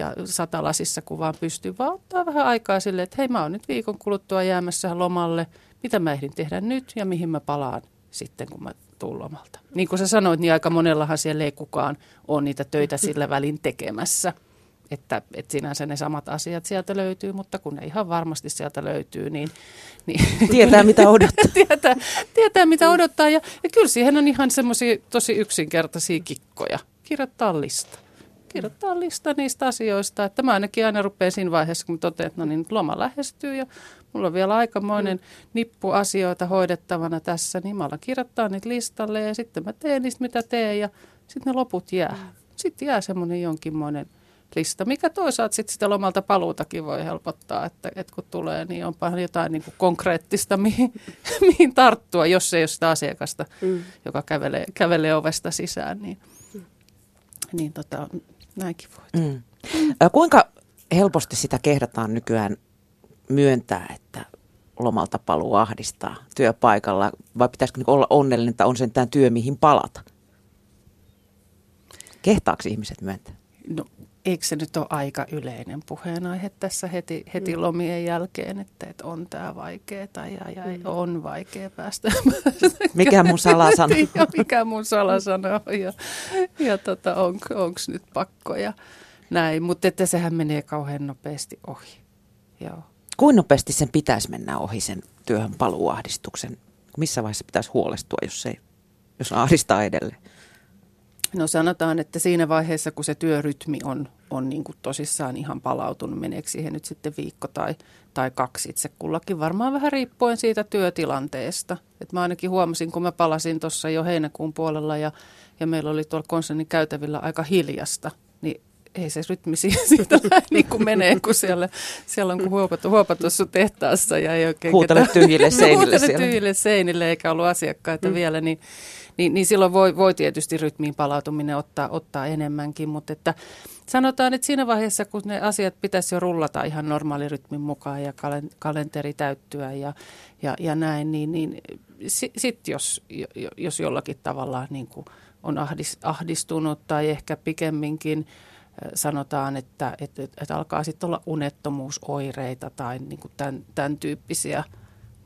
ja satalasissa kun vaan pystyy, vaan ottaa vähän aikaa sille, että hei mä oon nyt viikon kuluttua jäämässä lomalle, mitä mä ehdin tehdä nyt ja mihin mä palaan sitten, kun mä tuun lomalta. Niin kuin sä sanoit, niin aika monellahan siellä ei kukaan ole niitä töitä sillä välin tekemässä. Että, että sinänsä ne samat asiat sieltä löytyy, mutta kun ne ihan varmasti sieltä löytyy, niin... niin tietää mitä odottaa. tietää, tietää mitä odottaa ja, ja kyllä siihen on ihan semmoisia tosi yksinkertaisia kikkoja. Kirjoittaa lista kirjoittaa lista niistä asioista. Että mä ainakin aina rupean siinä vaiheessa, kun totean, että no niin, loma lähestyy ja mulla on vielä aikamoinen mm. nippu asioita hoidettavana tässä, niin mä alan kirjoittaa niitä listalle ja sitten mä teen niistä, mitä teen ja sitten ne loput jää. Mm. Sitten jää semmoinen jonkinmoinen lista, mikä toisaalta sitten sitä lomalta paluutakin voi helpottaa, että, että kun tulee, niin onpa jotain niin kuin konkreettista, mihin, mihin tarttua, jos ei ole sitä asiakasta, mm. joka kävelee, kävelee ovesta sisään, niin, mm. niin tota, näinkin voi. Mm. Kuinka helposti sitä kehdataan nykyään myöntää, että lomalta paluu ahdistaa työpaikalla, vai pitäisikö niinku olla onnellinen, että on sentään työ, mihin palata? Kehtaako ihmiset myöntää? No eikö se nyt ole aika yleinen puheenaihe tässä heti, heti mm. lomien jälkeen, että, että on tämä vaikeaa ja, ja mm. on vaikea päästä. Mikä mun salasana? ja mikä mun salasana on ja, ja tota, on, onko nyt pakko ja näin. Mutta että sehän menee kauhean nopeasti ohi. Joo. Kuinka nopeasti sen pitäisi mennä ohi sen työhön paluuahdistuksen? Missä vaiheessa pitäisi huolestua, jos, se, jos ahdistaa edelleen? No sanotaan, että siinä vaiheessa, kun se työrytmi on, on niin kuin tosissaan ihan palautunut, meneekö siihen nyt sitten viikko tai, tai kaksi itse kullakin, varmaan vähän riippuen siitä työtilanteesta. Et mä ainakin huomasin, kun mä palasin tuossa jo heinäkuun puolella ja, ja meillä oli tuolla konsernin käytävillä aika hiljasta, niin ei se rytmi siitä niin kuin menee, kun siellä, siellä on kuin huopattu, huopattu sun tehtaassa ja ei oikein... Huutele tyhjille seinille siellä. tyhjille seinille eikä ollut asiakkaita mm. vielä, niin niin, niin silloin voi, voi tietysti rytmiin palautuminen ottaa, ottaa enemmänkin, mutta että sanotaan, että siinä vaiheessa, kun ne asiat pitäisi jo rullata ihan normaalirytmin mukaan ja kalenteri täyttyä ja, ja, ja näin, niin, niin sitten jos, jos jollakin tavalla niin kuin on ahdistunut tai ehkä pikemminkin sanotaan, että, että, että alkaa sitten olla unettomuusoireita tai niin kuin tämän, tämän tyyppisiä –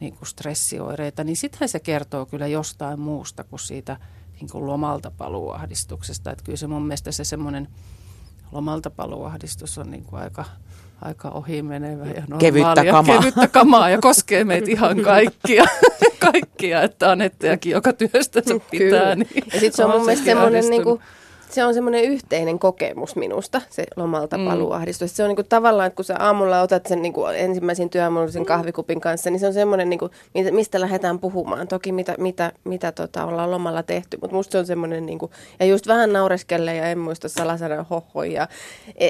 niin kuin stressioireita, niin sittenhän se kertoo kyllä jostain muusta kuin siitä niin kuin lomalta paluuahdistuksesta. Että kyllä se mun mielestä se semmoinen lomalta paluuahdistus on niin kuin aika, aika ohimenevä ja normaalia. Kevyttä kamaa. Kevyttä kamaa ja koskee meitä ihan kaikkia. kaikkia, että Anetteakin, joka työstä pitää. Niin ja sitten se on mun mielestä semmoinen niin kuin, se on semmoinen yhteinen kokemus minusta, se lomalta mm. paluuahdistus. Se on niinku tavallaan, että kun sä aamulla otat sen niinku ensimmäisen työaamullisen mm. kahvikupin kanssa, niin se on semmoinen, niinku, mistä lähdetään puhumaan. Toki mitä, mitä, mitä tota, ollaan lomalla tehty, mutta musta se on semmoinen, niinku, ja just vähän naureskelle ja en muista salasana hohoi. Ja,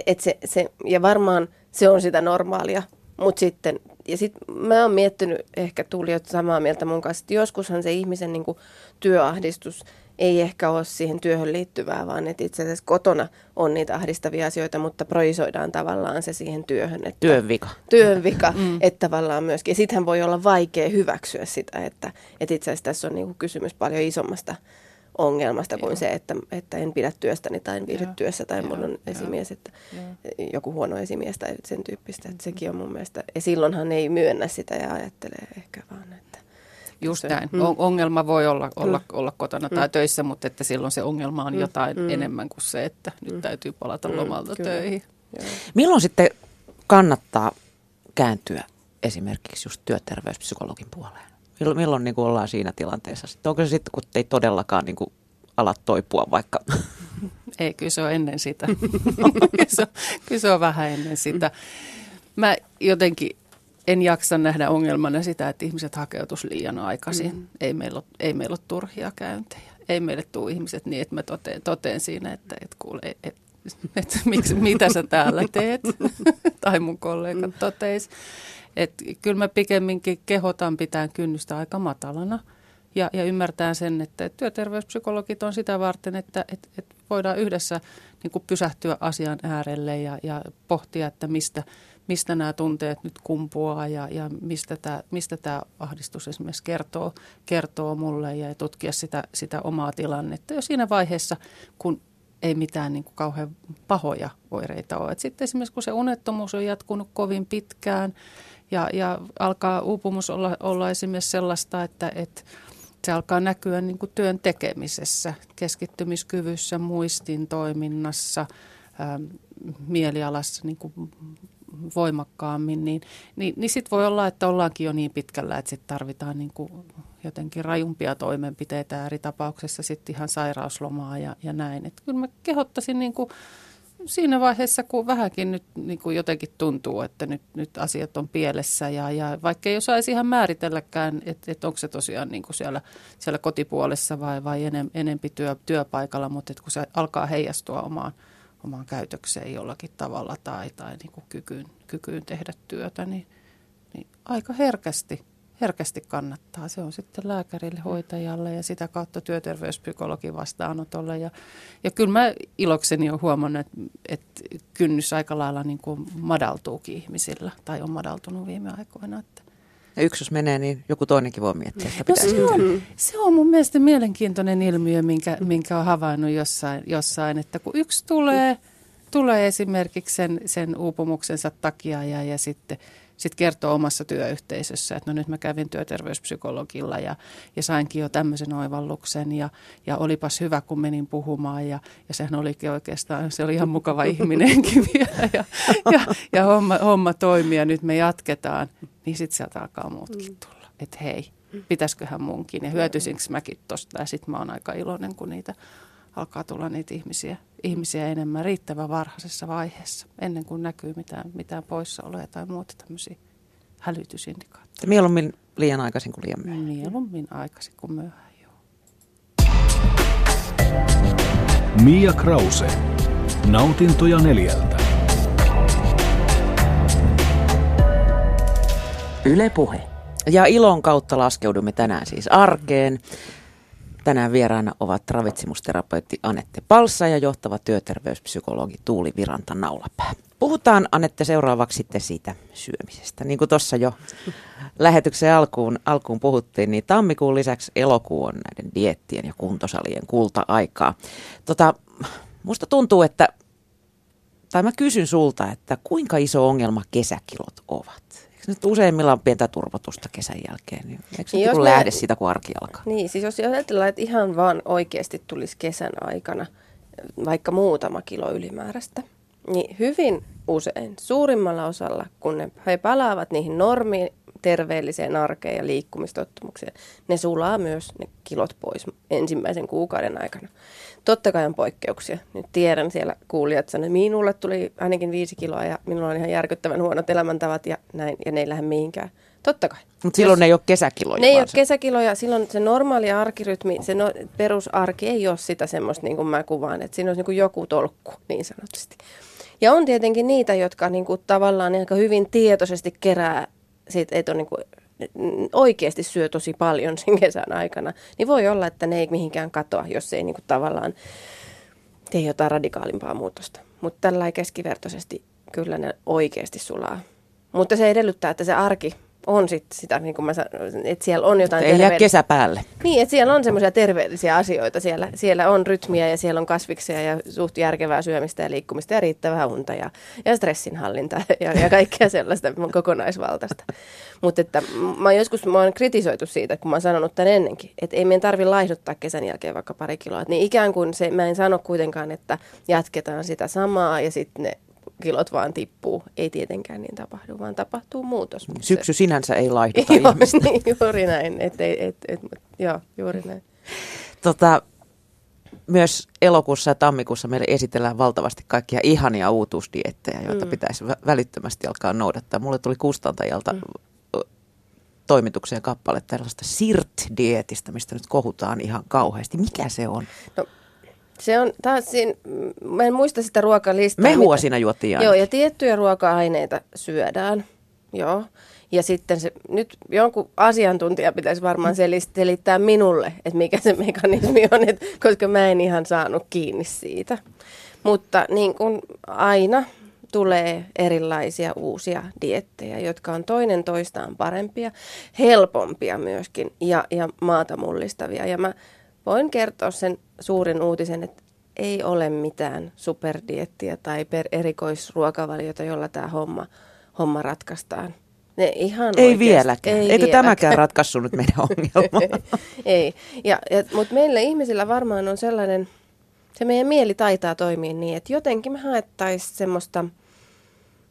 et se, se, ja varmaan se on sitä normaalia, mutta sitten ja sitten mä oon miettinyt, ehkä tuli samaa mieltä mun kanssa, että joskushan se ihmisen niin kuin, työahdistus ei ehkä ole siihen työhön liittyvää, vaan että itse asiassa kotona on niitä ahdistavia asioita, mutta projisoidaan tavallaan se siihen työhön. Että, työn vika. Työn vika, mm. että tavallaan myöskin. Ja sittenhän voi olla vaikea hyväksyä sitä, että, että itse asiassa tässä on niin kuin kysymys paljon isommasta ongelmasta kuin Joo. se, että, että en pidä työstäni tai en viihdy työssä tai mulla on esimies, että Joo. joku huono esimies tai sen tyyppistä. Että sekin on mun mielestä, ja silloinhan ei myönnä sitä ja ajattelee ehkä vaan, että Just näin. Mm. Ongelma voi olla, olla, mm. olla kotona tai mm. töissä, mutta että silloin se ongelma on mm. jotain mm. enemmän kuin se, että nyt mm. täytyy palata mm. lomalta Kyllä. töihin. Joo. Milloin sitten kannattaa kääntyä esimerkiksi just työterveyspsykologin puoleen? Milloin, milloin niin kuin ollaan siinä tilanteessa? Sitten onko se sitten, kun ei todellakaan niin kuin ala toipua vaikka? Ei, kyllä se on ennen sitä. kyllä, se on, kyllä se on vähän ennen sitä. Mä jotenkin en jaksa nähdä ongelmana sitä, että ihmiset hakeutus liian aikaisin. Mm. Ei, meillä ole, ei meillä ole turhia käyntejä. Ei meille tule ihmiset niin, että mä toteen, toteen siinä, että et kuule, et, et, et, miksi, mitä sä täällä teet. tai mun kollegat toteis. Että kyllä mä pikemminkin kehotan pitää kynnystä aika matalana ja, ja ymmärtää sen, että työterveyspsykologit on sitä varten, että et, et voidaan yhdessä niin pysähtyä asian äärelle ja, ja pohtia, että mistä, mistä nämä tunteet nyt kumpuaa ja, ja mistä, tämä, mistä tämä ahdistus esimerkiksi kertoo, kertoo mulle ja tutkia sitä, sitä omaa tilannetta jo siinä vaiheessa, kun ei mitään niin kuin kauhean pahoja oireita ole. Et sitten esimerkiksi kun se unettomuus on jatkunut kovin pitkään ja, ja alkaa uupumus olla, olla esimerkiksi sellaista, että, että se alkaa näkyä niin kuin työn tekemisessä, keskittymiskyvyssä, muistin toiminnassa, ää, mielialassa niin kuin voimakkaammin, niin, niin, niin sitten voi olla, että ollaankin jo niin pitkällä, että sitten tarvitaan niin kuin jotenkin rajumpia toimenpiteitä eri tapauksessa sitten ihan sairauslomaa ja, ja näin. Et kyllä mä kehottaisin niin kuin siinä vaiheessa, kun vähänkin nyt niin kuin jotenkin tuntuu, että nyt, nyt asiat on pielessä ja, ja vaikka ei osaisi ihan määritelläkään, että, että onko se tosiaan niin kuin siellä, siellä kotipuolessa vai, vai enem, enempi työ, työpaikalla, mutta että kun se alkaa heijastua omaan, omaan käytökseen jollakin tavalla tai, tai niin kuin kykyyn, kykyyn tehdä työtä, niin, niin aika herkästi herkästi kannattaa. Se on sitten lääkärille, hoitajalle ja sitä kautta työterveyspsykologin vastaanotolle. Ja, ja kyllä mä ilokseni olen huomannut, että, että kynnys aika lailla niin kuin madaltuukin ihmisillä tai on madaltunut viime aikoina. Että. Ja yksi jos menee, niin joku toinenkin voi miettiä, että no se, on, se on mun mielestä mielenkiintoinen ilmiö, minkä, minkä on havainnut jossain, jossain että kun yksi tulee, tulee esimerkiksi sen, sen uupumuksensa takia ja, ja sitten – sitten kertoo omassa työyhteisössä, että no nyt mä kävin työterveyspsykologilla ja, ja sainkin jo tämmöisen oivalluksen ja, ja olipas hyvä, kun menin puhumaan ja, ja sehän olikin oikeastaan, se oli ihan mukava ihminenkin vielä ja, ja, ja homma, homma toimii ja nyt me jatketaan, niin sitten sieltä alkaa muutkin mm. tulla, että hei, pitäisiköhän munkin ja hyötyisinkö mäkin tosta? Ja sitten mä oon aika iloinen, kun niitä alkaa tulla niitä ihmisiä, ihmisiä enemmän riittävän varhaisessa vaiheessa, ennen kuin näkyy mitään, mitään poissaoloja tai muuta tämmöisiä hälytysindikaattoreita. Mieluummin liian aikaisin kuin liian myöhään. Mieluummin aikaisin kuin myöhään, joo. Mia Krause. Nautintoja neljältä. Yle Puhe. Ja ilon kautta laskeudumme tänään siis arkeen. Tänään vieraana ovat ravitsemusterapeutti Anette Palsa ja johtava työterveyspsykologi Tuuli Viranta Naulapää. Puhutaan Anette seuraavaksi sitten siitä syömisestä. Niin kuin tuossa jo lähetyksen alkuun, alkuun puhuttiin, niin tammikuun lisäksi elokuu on näiden diettien ja kuntosalien kulta-aikaa. Tota, musta tuntuu, että, tai mä kysyn sulta, että kuinka iso ongelma kesäkilot ovat? Nyt useimmilla on pientä turvotusta kesän jälkeen, niin eikö se niin jos lähde siitä, kun arki alkaa? Niin, siis jos ajatellaan, että ihan vaan oikeasti tulisi kesän aikana vaikka muutama kilo ylimääräistä, niin hyvin usein, suurimmalla osalla, kun ne, he palaavat niihin normiin, terveelliseen arkeen ja liikkumistottumukseen, ne sulaa myös ne kilot pois ensimmäisen kuukauden aikana. Totta kai on poikkeuksia. Nyt tiedän siellä kuulijat että minulle tuli ainakin viisi kiloa ja minulla on ihan järkyttävän huonot elämäntavat ja näin, ja ne ei lähde mihinkään. Totta kai. Mutta silloin Jos, ne ei ole kesäkiloja. Ne ei ole se. kesäkiloja. Silloin se normaali arkirytmi, se no, perusarki ei ole sitä semmoista, niin kuin mä kuvaan, että siinä olisi niin kuin joku tolkku niin sanotusti. Ja on tietenkin niitä, jotka niin kuin tavallaan aika hyvin tietoisesti kerää siitä et ole niin kuin, oikeasti syö tosi paljon sen kesän aikana, niin voi olla, että ne ei mihinkään katoa, jos ei niin kuin tavallaan tee jotain radikaalimpaa muutosta. Mutta tällä keskivertoisesti kyllä ne oikeasti sulaa. Mutta se edellyttää, että se arki on sit sitä, niin kuin mä sanoin, että siellä on jotain Ei jää kesä päälle. Niin, että siellä on semmoisia terveellisiä asioita. Siellä, siellä on rytmiä ja siellä on kasviksia ja suht järkevää syömistä ja liikkumista ja riittävää unta ja, ja stressinhallinta ja, ja kaikkea sellaista kokonaisvaltaista. Mutta että mä joskus mä oon kritisoitu siitä, kun mä oon sanonut tämän ennenkin, että ei meidän tarvi laihduttaa kesän jälkeen vaikka pari kiloa. Niin ikään kuin se, mä en sano kuitenkaan, että jatketaan sitä samaa ja sitten ne kilot vaan tippuu. Ei tietenkään niin tapahdu, vaan tapahtuu muutos. Syksy se... sinänsä ei laihduta joo, niin, juuri näin. Et, et, et, et, joo, juuri näin. Tota, myös elokuussa ja tammikuussa meille esitellään valtavasti kaikkia ihania uutuusdiettejä, joita mm. pitäisi välittömästi alkaa noudattaa. Mulle tuli kustantajalta mm. toimituksen kappale tällaista SIRT-dietistä, mistä nyt kohutaan ihan kauheasti. Mikä se on? No, se on taas siinä, mä en muista sitä ruokalistaa. Mehua mitä, siinä juotiin Joo, ja tiettyjä ruoka-aineita syödään. Joo. Ja sitten se, nyt jonkun asiantuntija pitäisi varmaan selittää minulle, että mikä se mekanismi on, että, koska mä en ihan saanut kiinni siitä. Mutta niin kuin aina tulee erilaisia uusia diettejä, jotka on toinen toistaan parempia, helpompia myöskin ja, ja maata mullistavia. Ja mä voin kertoa sen suurin uutisen, että ei ole mitään superdiettiä tai per erikoisruokavaliota, jolla tämä homma, homma ratkaistaan. Ne ihan ei vieläkään. Ei Eikö vieläkään. tämäkään ratkaissut nyt meidän ongelmaa? ei. Ja, ja, mutta meillä ihmisillä varmaan on sellainen, se meidän mieli taitaa toimia niin, että jotenkin me haettaisiin semmoista –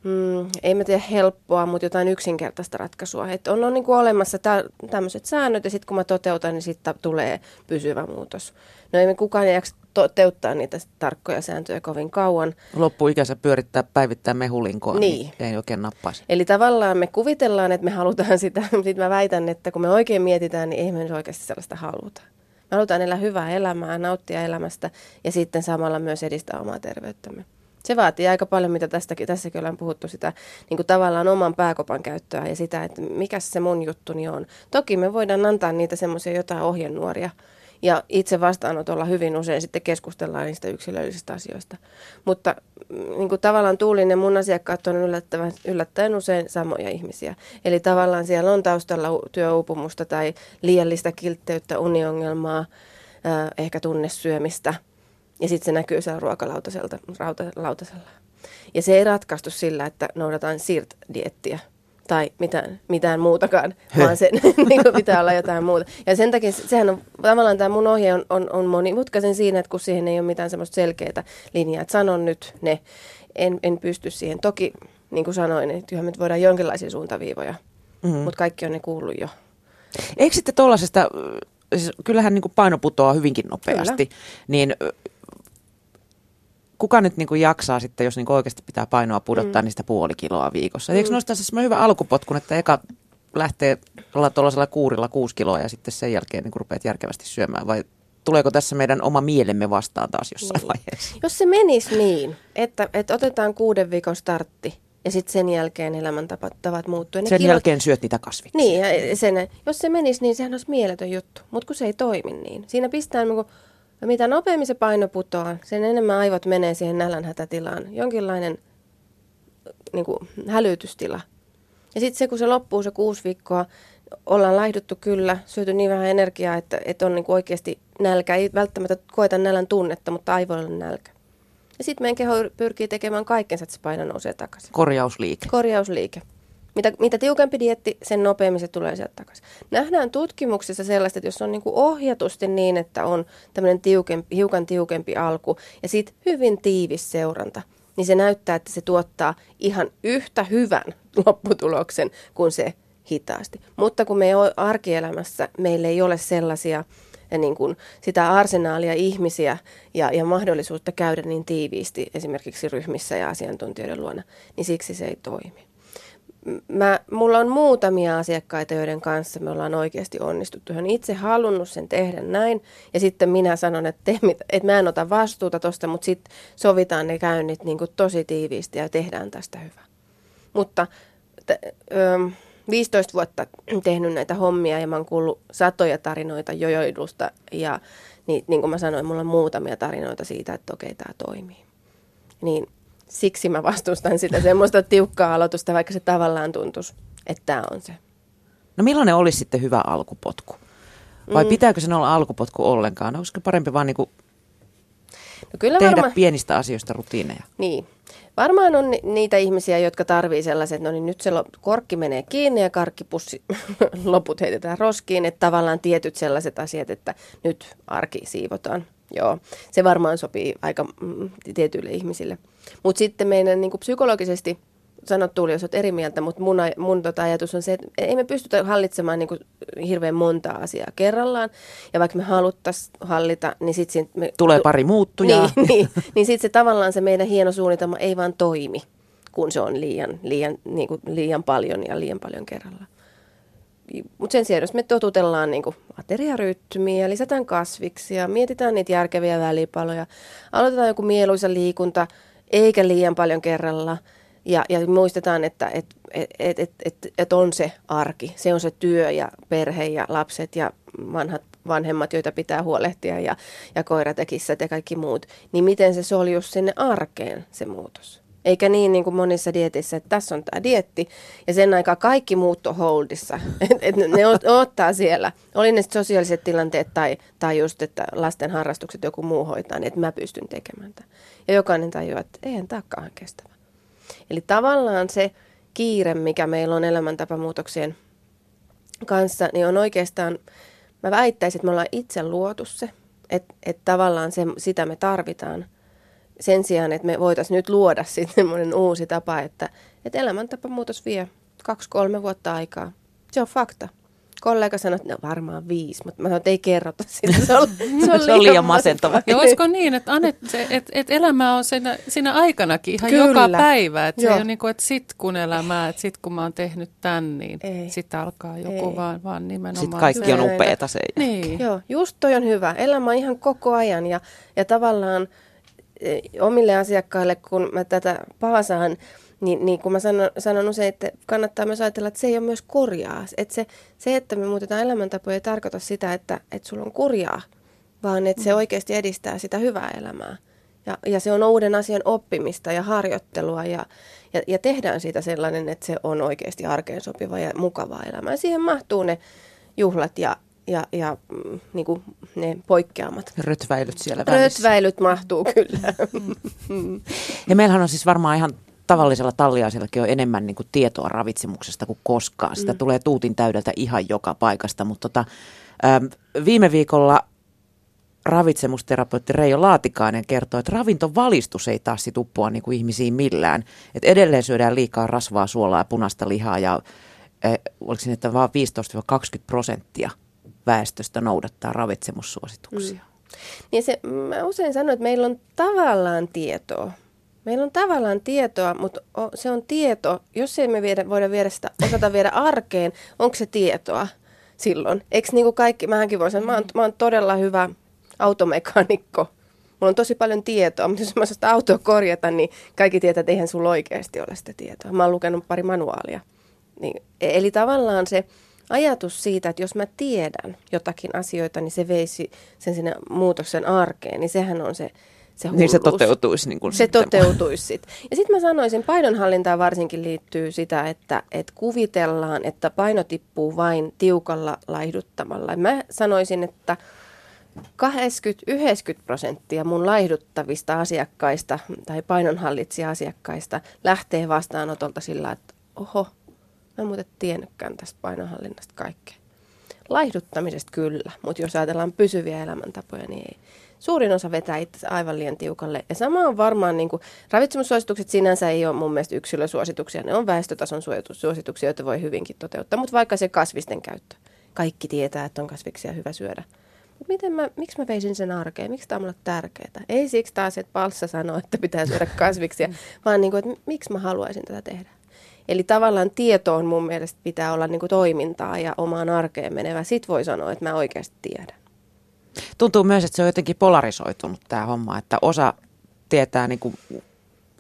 mm, ei mä tiedä helppoa, mutta jotain yksinkertaista ratkaisua. Että on, on niin kuin olemassa tä, tämmöiset säännöt ja sitten kun mä toteutan, niin sitten tulee pysyvä muutos. No ei me kukaan jaksa toteuttaa niitä tarkkoja sääntöjä kovin kauan. Loppuikänsä pyörittää päivittää mehulinkoa, niin. niin ei oikein nappaisi. Eli tavallaan me kuvitellaan, että me halutaan sitä, sitten mä väitän, että kun me oikein mietitään, niin ei me oikeasti sellaista haluta. Me halutaan elää hyvää elämää, nauttia elämästä ja sitten samalla myös edistää omaa terveyttämme se vaatii aika paljon, mitä tästäkin, tässäkin ollaan puhuttu, sitä niin kuin tavallaan oman pääkopan käyttöä ja sitä, että mikä se mun juttuni on. Toki me voidaan antaa niitä semmoisia jotain ohjenuoria, ja itse vastaanotolla hyvin usein sitten keskustellaan niistä yksilöllisistä asioista. Mutta mm, niin kuin tavallaan Tuulinen mun asiakkaat on yllättävän, yllättäen usein samoja ihmisiä. Eli tavallaan siellä on taustalla työuupumusta tai liiallista kiltteyttä, uniongelmaa, ehkä tunnesyömistä – ja sitten se näkyy siellä ruokalautasella. Rauta, Ja se ei ratkaistu sillä, että noudataan SIRT-diettiä tai mitään, mitään muutakaan, vaan se niin pitää olla jotain muuta. Ja sen takia sehän on, tavallaan tämä mun ohje on, on, on monimutkaisen siinä, että kun siihen ei ole mitään semmoista selkeää linjaa, että sanon nyt ne, en, en pysty siihen. Toki, niin kuin sanoin, että me voidaan jonkinlaisia suuntaviivoja, mm-hmm. mutta kaikki on ne kuullut jo. Eikö sitten tuollaisesta, siis kyllähän niin kuin paino putoaa hyvinkin nopeasti, Kyllä. niin kuka nyt niin kuin jaksaa sitten, jos niin kuin oikeasti pitää painoa pudottaa mm. niistä puoli kiloa viikossa? Mm. Eikö nostaa se hyvä alkupotkun, että eka lähtee olla tuollaisella kuurilla kuusi kiloa ja sitten sen jälkeen niin rupeat järkevästi syömään vai tuleeko tässä meidän oma mielemme vastaan taas jossain niin. vaiheessa? Jos se menisi niin, että, että otetaan kuuden viikon startti ja sitten sen jälkeen elämäntavat tavat muuttuu. Sen kilot... jälkeen syöt niitä kasviksia. Niin, ja sen, jos se menisi niin, sehän olisi mieletön juttu, mutta kun se ei toimi niin. Siinä pistää niin kuin ja mitä nopeammin se paino putoaa, sen enemmän aivot menee siihen nälänhätätilaan. Jonkinlainen niin kuin, hälytystila. Ja sitten se, kun se loppuu se kuusi viikkoa, ollaan laihduttu kyllä, syöty niin vähän energiaa, että, että on niin kuin oikeasti nälkä. Ei välttämättä koeta nälän tunnetta, mutta aivoilla on nälkä. Ja sitten meidän keho pyrkii tekemään kaikkensa, että se paino nousee takaisin. Korjausliike. Korjausliike. Mitä, mitä tiukempi dietti, sen nopeammin se tulee sieltä takaisin. Nähdään tutkimuksissa sellaista, että jos on niin kuin ohjatusti niin, että on tämmöinen tiukempi, hiukan tiukempi alku ja sitten hyvin tiivis seuranta, niin se näyttää, että se tuottaa ihan yhtä hyvän lopputuloksen kuin se hitaasti. Mutta kun me arkielämässä meillä ei ole sellaisia niin kuin sitä arsenaalia ihmisiä ja, ja mahdollisuutta käydä niin tiiviisti esimerkiksi ryhmissä ja asiantuntijoiden luona, niin siksi se ei toimi mä, mulla on muutamia asiakkaita, joiden kanssa me ollaan oikeasti onnistuttu. Hän itse halunnut sen tehdä näin ja sitten minä sanon, että, te, että mä en ota vastuuta tosta, mutta sitten sovitaan ne käynnit niin kuin tosi tiiviisti ja tehdään tästä hyvä. Mutta t- ö, 15 vuotta tehnyt näitä hommia ja mä oon kuullut satoja tarinoita jojoilusta ja niin, niin kuin mä sanoin, mulla on muutamia tarinoita siitä, että okei, tämä toimii. Niin siksi mä vastustan sitä semmoista tiukkaa aloitusta, vaikka se tavallaan tuntuisi, että tämä on se. No millainen olisi sitten hyvä alkupotku? Vai mm. pitääkö sen olla alkupotku ollenkaan? Olisiko parempi vaan niin no kyllä tehdä varma... pienistä asioista rutiineja? Niin. Varmaan on niitä ihmisiä, jotka tarvii sellaiset, että no niin nyt se korkki menee kiinni ja karkkipussi loput heitetään roskiin, että tavallaan tietyt sellaiset asiat, että nyt arki siivotaan. Joo, se varmaan sopii aika mm, tietyille ihmisille. Mutta sitten meidän niin kuin psykologisesti sanot Tuuli, jos olet eri mieltä, mutta mun, mun tota ajatus on se, että ei me pystytä hallitsemaan niin kuin hirveän monta asiaa kerrallaan. Ja vaikka me haluttaisiin hallita, niin sitten... Me, Tulee pari muuttujaa. Niin, niin, niin sitten se tavallaan se meidän hieno suunnitelma ei vaan toimi, kun se on liian, liian, niin kuin liian paljon ja liian paljon kerrallaan. Mutta sen sijaan, jos me totutellaan niin ateriarytmiä, lisätään kasviksia, mietitään niitä järkeviä välipaloja, aloitetaan joku mieluisa liikunta, eikä liian paljon kerralla – ja, ja muistetaan, että et, et, et, et, et, on se arki, se on se työ ja perhe ja lapset ja vanhat vanhemmat, joita pitää huolehtia ja, ja koirat ja kaikki muut. Niin miten se soljus sinne arkeen se muutos? Eikä niin, niin kuin monissa dietissä, että tässä on tämä dietti ja sen aikaa kaikki muutto holdissa. Et, et ne ottaa siellä, oli ne sosiaaliset tilanteet tai, tai just, että lasten harrastukset joku muu hoitaa, niin että mä pystyn tekemään tämän. Ja jokainen tajuaa, että eihän ole kestävä. Eli tavallaan se kiire, mikä meillä on elämäntapamuutoksien kanssa, niin on oikeastaan, mä väittäisin, että me ollaan itse luotu se, että, että tavallaan se, sitä me tarvitaan sen sijaan, että me voitaisiin nyt luoda sitten semmoinen uusi tapa, että, että elämäntapamuutos vie kaksi-kolme vuotta aikaa. Se on fakta kollega sanoi, että no varmaan viisi, mutta mä sanoin, että ei kerrota sitä. Se on, se on, se on liian masentava. Ja olisiko niin, että, Anet, se, että, että elämä on siinä, siinä aikanakin ihan Kyllä. joka päivä. Että se ei ole niin kuin, että sit kun elämää, että sit kun mä oon tehnyt tämän, niin sitten alkaa joku ei. vaan, vaan nimenomaan. Sitten kaikki on upeeta se. Niin. Joo, just toi on hyvä. Elämä on ihan koko ajan ja, ja tavallaan omille asiakkaille, kun mä tätä paasaan, niin, niin kun mä sanon, sanon usein, että kannattaa myös ajatella, että se ei ole myös kurjaa. Että se, se, että me muutetaan elämäntapoja, ei tarkoita sitä, että, että sulla on kurjaa, vaan että se mm. oikeasti edistää sitä hyvää elämää. Ja, ja se on uuden asian oppimista ja harjoittelua ja, ja, ja tehdään siitä sellainen, että se on oikeasti arkeen sopiva ja mukavaa elämää. Siihen mahtuu ne juhlat ja, ja, ja mm, niin kuin ne poikkeamat. Rötväilyt siellä välissä. Rötväilyt mahtuu kyllä. ja meillähän on siis varmaan ihan tavallisella talliaisellakin on enemmän niin kuin tietoa ravitsemuksesta kuin koskaan. Sitä mm. tulee tuutin täydeltä ihan joka paikasta, mutta tota, ähm, viime viikolla ravitsemusterapeutti Reijo Laatikainen kertoi, että ravintovalistus ei taas sit uppoa niin kuin ihmisiin millään. Et edelleen syödään liikaa rasvaa, suolaa ja punaista lihaa ja äh, oliko siinä, että vain 15-20 prosenttia väestöstä noudattaa ravitsemussuosituksia. Mm. Niin se, mä usein sanon, että meillä on tavallaan tietoa, Meillä on tavallaan tietoa, mutta se on tieto, jos ei me viedä, voida viedä sitä, osata viedä arkeen, onko se tietoa silloin? Eikö niin kuin kaikki, mähänkin voin sanoa, mä oon, mä oon todella hyvä automekaanikko. Mulla on tosi paljon tietoa, mutta jos mä sitä autoa korjata, niin kaikki tietää, että eihän sulla oikeasti ole sitä tietoa. Mä oon lukenut pari manuaalia. Niin, e- eli tavallaan se ajatus siitä, että jos mä tiedän jotakin asioita, niin se veisi sen sinne muutoksen arkeen, niin sehän on se se hulluus. Niin se toteutuisi. Niin kuin se sitten. toteutuisi sitten. Ja sitten mä sanoisin, painonhallintaan varsinkin liittyy sitä, että, että kuvitellaan, että paino tippuu tiukalla laihduttamalla. Mä sanoisin, että 80-90 prosenttia mun laihduttavista asiakkaista tai painonhallitsija-asiakkaista lähtee vastaanotolta sillä, että oho, mä en muuten tiennytkään tästä painonhallinnasta kaikkea. Laihduttamisesta kyllä, mutta jos ajatellaan pysyviä elämäntapoja, niin ei suurin osa vetää itse aivan liian tiukalle. Ja sama on varmaan, niin kuin, ravitsemussuositukset sinänsä ei ole mun mielestä yksilösuosituksia, ne on väestötason suosituksia, joita voi hyvinkin toteuttaa, mutta vaikka se kasvisten käyttö. Kaikki tietää, että on kasviksia hyvä syödä. Mut miten mä, miksi mä veisin sen arkeen? Miksi tämä on mulle tärkeää? Ei siksi taas, että Palssa sanoo, että pitää syödä kasviksia, vaan niin kuin, että miksi mä haluaisin tätä tehdä. Eli tavallaan tietoon mun mielestä pitää olla niin kuin toimintaa ja omaan arkeen menevä. Sitten voi sanoa, että mä oikeasti tiedän tuntuu myös, että se on jotenkin polarisoitunut tämä homma, että osa tietää niin kuin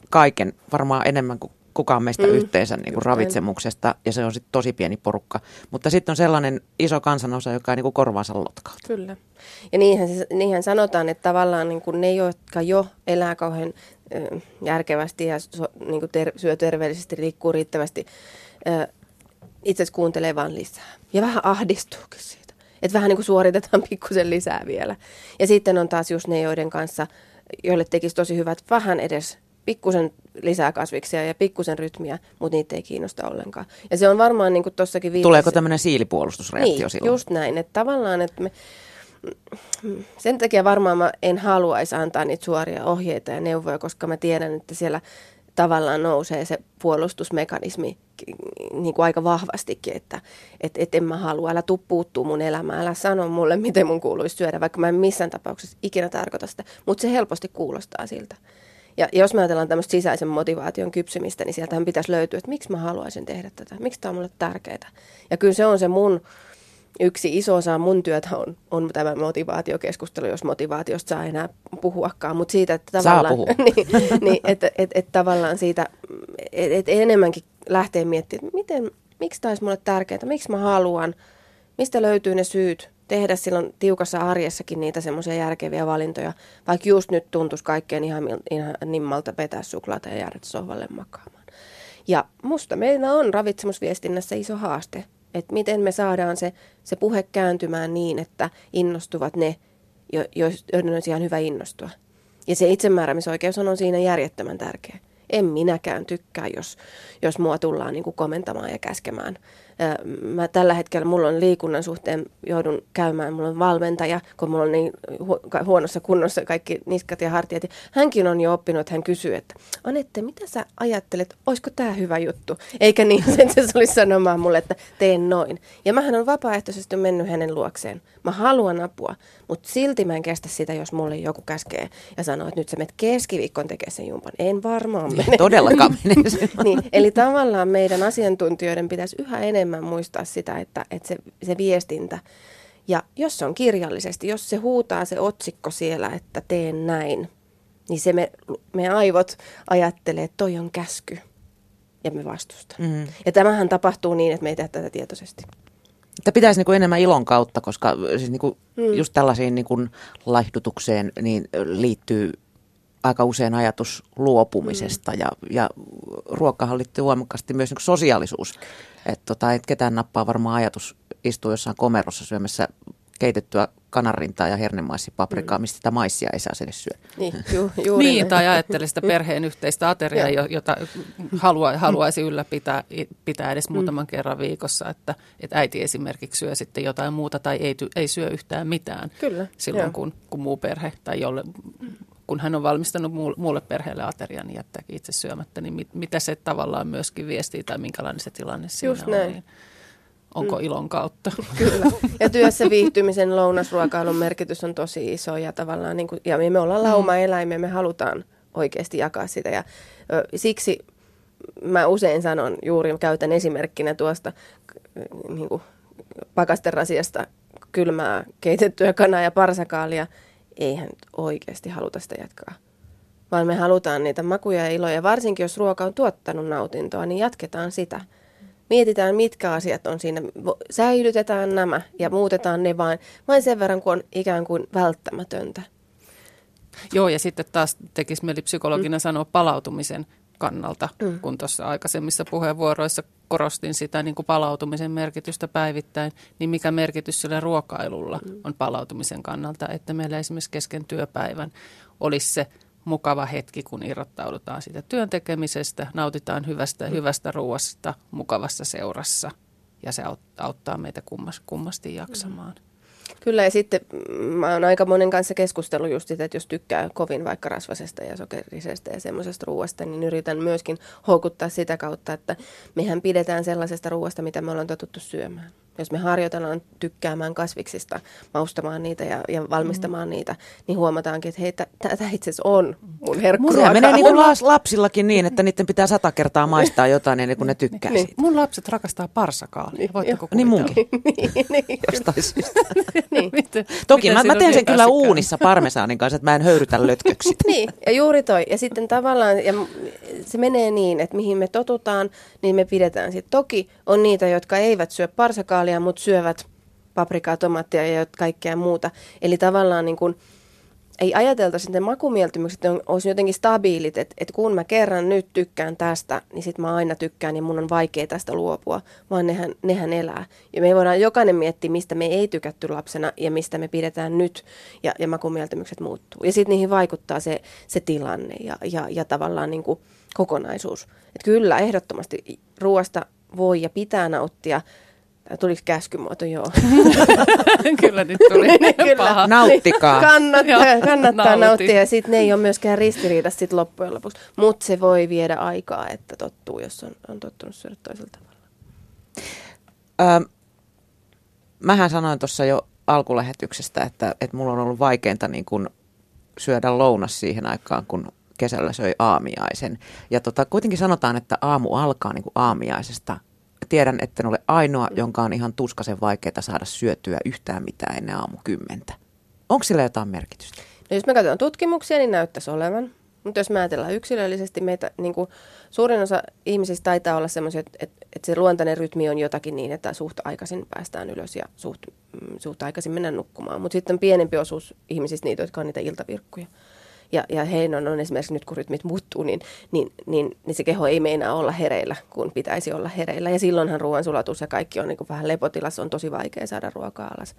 kaiken varmaan enemmän kuin kukaan meistä mm. yhteensä niin kuin ravitsemuksesta ja se on sitten tosi pieni porukka. Mutta sitten on sellainen iso kansanosa, joka ei niin kuin korvaansa lotkauta. Kyllä. Ja niinhän, niinhän sanotaan, että tavallaan niin kuin ne, jotka jo elää kauhean järkevästi ja so, niin kuin ter- syö terveellisesti, liikkuu riittävästi, itse asiassa kuuntelee vaan lisää. Ja vähän ahdistuukin siitä. Että vähän niin kuin suoritetaan pikkusen lisää vielä. Ja sitten on taas just ne, joiden kanssa, joille tekisi tosi hyvät vähän edes pikkusen lisää kasviksia ja pikkusen rytmiä, mutta niitä ei kiinnosta ollenkaan. Ja se on varmaan niin kuin tuossakin viitasi. Tuleeko tämmöinen siilipuolustusreaktio niin, silloin? just näin. Että tavallaan, että me, sen takia varmaan mä en haluaisi antaa niitä suoria ohjeita ja neuvoja, koska mä tiedän, että siellä tavallaan nousee se puolustusmekanismi niin kuin aika vahvastikin, että et, et en mä halua, älä tuu puuttuu mun elämään, älä sano mulle, miten mun kuuluisi syödä, vaikka mä en missään tapauksessa ikinä tarkoita sitä, mutta se helposti kuulostaa siltä. Ja jos me ajatellaan tämmöistä sisäisen motivaation kypsymistä, niin sieltähän pitäisi löytyä, että miksi mä haluaisin tehdä tätä, miksi tämä on mulle tärkeää. Ja kyllä se on se mun yksi iso osa mun työtä on, on tämä motivaatiokeskustelu, jos motivaatiosta saa enää puhuakaan, mutta siitä, että tavallaan, niin, niin, että, et, et, tavallaan siitä, että et enemmänkin lähtee miettimään, että miten, miksi tämä olisi mulle tärkeää, miksi mä haluan, mistä löytyy ne syyt, tehdä silloin tiukassa arjessakin niitä semmoisia järkeviä valintoja, vaikka just nyt tuntuisi kaikkein ihan, ihan nimmalta vetää suklaata ja jäädä sohvalle makaamaan. Ja musta meillä on ravitsemusviestinnässä iso haaste, että miten me saadaan se, se puhe kääntymään niin, että innostuvat ne, jo, joiden olisi ihan hyvä innostua. Ja se itsemääräämisoikeus on siinä järjettömän tärkeä. En minäkään tykkää, jos, jos mua tullaan niin kuin komentamaan ja käskemään mä tällä hetkellä, mulla on liikunnan suhteen, joudun käymään, mulla on valmentaja, kun mulla on niin huonossa kunnossa kaikki niskat ja hartiat. Hänkin on jo oppinut, että hän kysyy, että Anette, mitä sä ajattelet, olisiko tämä hyvä juttu? Eikä niin, että se olisi sanomaan mulle, että teen noin. Ja mähän on vapaaehtoisesti mennyt hänen luokseen. Mä haluan apua, mutta silti mä en kestä sitä, jos mulle joku käskee ja sanoo, että nyt sä menet keskiviikkoon tekemään sen jumpan. En varmaan mene. Todellakaan niin, eli tavallaan meidän asiantuntijoiden pitäisi yhä enemmän muistaa sitä, että, että se, se viestintä, ja jos se on kirjallisesti, jos se huutaa se otsikko siellä, että teen näin, niin se me, me aivot ajattelee, että toi on käsky ja me vastusta. Mm. Ja tämähän tapahtuu niin, että me ei tehdä tätä tietoisesti. Että pitäisi niin kuin enemmän ilon kautta, koska siis niin kuin mm. just tällaisiin niin kuin laihdutukseen niin liittyy aika usein ajatus luopumisesta mm. ja, ja ruokahan liittyy voimakkaasti myös niin sosiaalisuus. Että tota, et ketään nappaa varmaan ajatus istua jossain komerossa syömässä keitettyä kanarintaa ja hernemaisipaprikaa, mm. mistä sitä maissia ei saa edes syödä. Niin, ju, juuri niin tai ajattelee sitä perheen yhteistä ateriaa, jota halua, haluaisi ylläpitää pitää edes mm. muutaman kerran viikossa, että, että äiti esimerkiksi syö sitten jotain muuta tai ei, ei syö yhtään mitään Kyllä, silloin, kun, kun muu perhe tai jolle kun hän on valmistanut muulle perheelle aterian, niin jättääkin itse syömättä, niin mit, mitä se tavallaan myöskin viestii tai minkälainen se tilanne siinä Just on. Näin. Niin onko mm. ilon kautta. Kyllä. Ja työssä viihtymisen lounasruokailun merkitys on tosi iso ja tavallaan, niin kuin, ja me ollaan mm. lauma-eläimiä, me halutaan oikeasti jakaa sitä ja ö, siksi mä usein sanon, juuri käytän esimerkkinä tuosta niin kuin pakasterasiasta kylmää keitettyä kanaa ja parsakaalia, eihän oikeasti haluta sitä jatkaa. Vaan me halutaan niitä makuja ja iloja, varsinkin jos ruoka on tuottanut nautintoa, niin jatketaan sitä. Mietitään, mitkä asiat on siinä. Säilytetään nämä ja muutetaan ne vain, vain sen verran, kun on ikään kuin välttämätöntä. Joo, ja sitten taas tekisi mieli psykologina mm. sanoa palautumisen kannalta, mm. kun tuossa aikaisemmissa puheenvuoroissa korostin sitä niin kuin palautumisen merkitystä päivittäin, niin mikä merkitys sillä ruokailulla mm. on palautumisen kannalta, että meillä esimerkiksi kesken työpäivän olisi se mukava hetki, kun irrottaudutaan siitä työntekemisestä, nautitaan hyvästä, mm. hyvästä ruoasta mukavassa seurassa ja se auttaa meitä kummasti jaksamaan. Mm. Kyllä ja sitten mä oon aika monen kanssa keskustellut just sitä, että jos tykkää kovin vaikka rasvasesta ja sokerisesta ja semmoisesta ruoasta, niin yritän myöskin houkuttaa sitä kautta, että mehän pidetään sellaisesta ruoasta, mitä me ollaan totuttu syömään. Jos me harjoitellaan tykkäämään kasviksista, maustamaan niitä ja, ja valmistamaan mm. niitä, niin huomataankin, että hei, tätä itse asiassa on mun herkkuruoka. Se menee niin kuin lapsillakin niin, että niiden pitää sata kertaa maistaa jotain ennen kuin ne tykkää niin. siitä. Mun lapset rakastaa parsakaalia. Niin, Voitteko niin munkin. niin, niin, Jostain syystä. niin. Toki mä, mä teen sen kyllä uunissa parmesaanin kanssa, että mä en höyrytä lötköksi. niin, ja juuri toi. Ja sitten tavallaan, ja se menee niin, että mihin me totutaan, niin me pidetään siitä. Toki on niitä, jotka eivät syö parsakaalia, mutta syövät paprikaa, tomaattia ja kaikkea muuta. Eli tavallaan niin kuin, ei ajateltaisi, että ne makumieltymykset on, olisi jotenkin stabiilit, että, että kun mä kerran nyt tykkään tästä, niin sitten mä aina tykkään ja mun on vaikea tästä luopua, vaan nehän, nehän elää. Ja me voidaan jokainen miettiä, mistä me ei tykätty lapsena ja mistä me pidetään nyt ja, ja makumieltymykset muuttuu. Ja sitten niihin vaikuttaa se, se tilanne ja, ja, ja tavallaan niin kuin kokonaisuus. Että kyllä, ehdottomasti ruoasta voi ja pitää nauttia, Tuliko käskymuoto, joo. Kyllä nyt tuli niin, Kyllä. paha. Nauttikaa. Kannattaa, kannattaa nauttia ja sitten ne ei ole myöskään ristiriidassa sit loppujen lopuksi. Mutta se voi viedä aikaa, että tottuu, jos on, on tottunut syödä toisella tavalla. Ö, mähän sanoin tuossa jo alkulähetyksestä, että, että mulla on ollut vaikeinta niin kun syödä lounas siihen aikaan, kun kesällä söi aamiaisen. Ja tota, kuitenkin sanotaan, että aamu alkaa niin kuin aamiaisesta – tiedän, että en ole ainoa, jonka on ihan tuskaisen vaikeaa saada syötyä yhtään mitään ennen aamu kymmentä. Onko sillä jotain merkitystä? No jos me katsotaan tutkimuksia, niin näyttäisi olevan. Mutta jos me ajatellaan yksilöllisesti, meitä niin kuin, suurin osa ihmisistä taitaa olla sellaisia, että, että, että se luontainen rytmi on jotakin niin, että suht aikaisin päästään ylös ja suht, mm, suht aikaisin mennään nukkumaan. Mutta sitten pienempi osuus ihmisistä niitä, jotka on niitä iltavirkkuja ja, ja heidän on esimerkiksi nyt kun rytmit muuttuu, niin, niin, niin, niin se keho ei meinaa olla hereillä, kun pitäisi olla hereillä. Ja silloinhan ruoansulatus ja kaikki on niin kuin vähän lepotilassa, on tosi vaikea saada ruokaa alas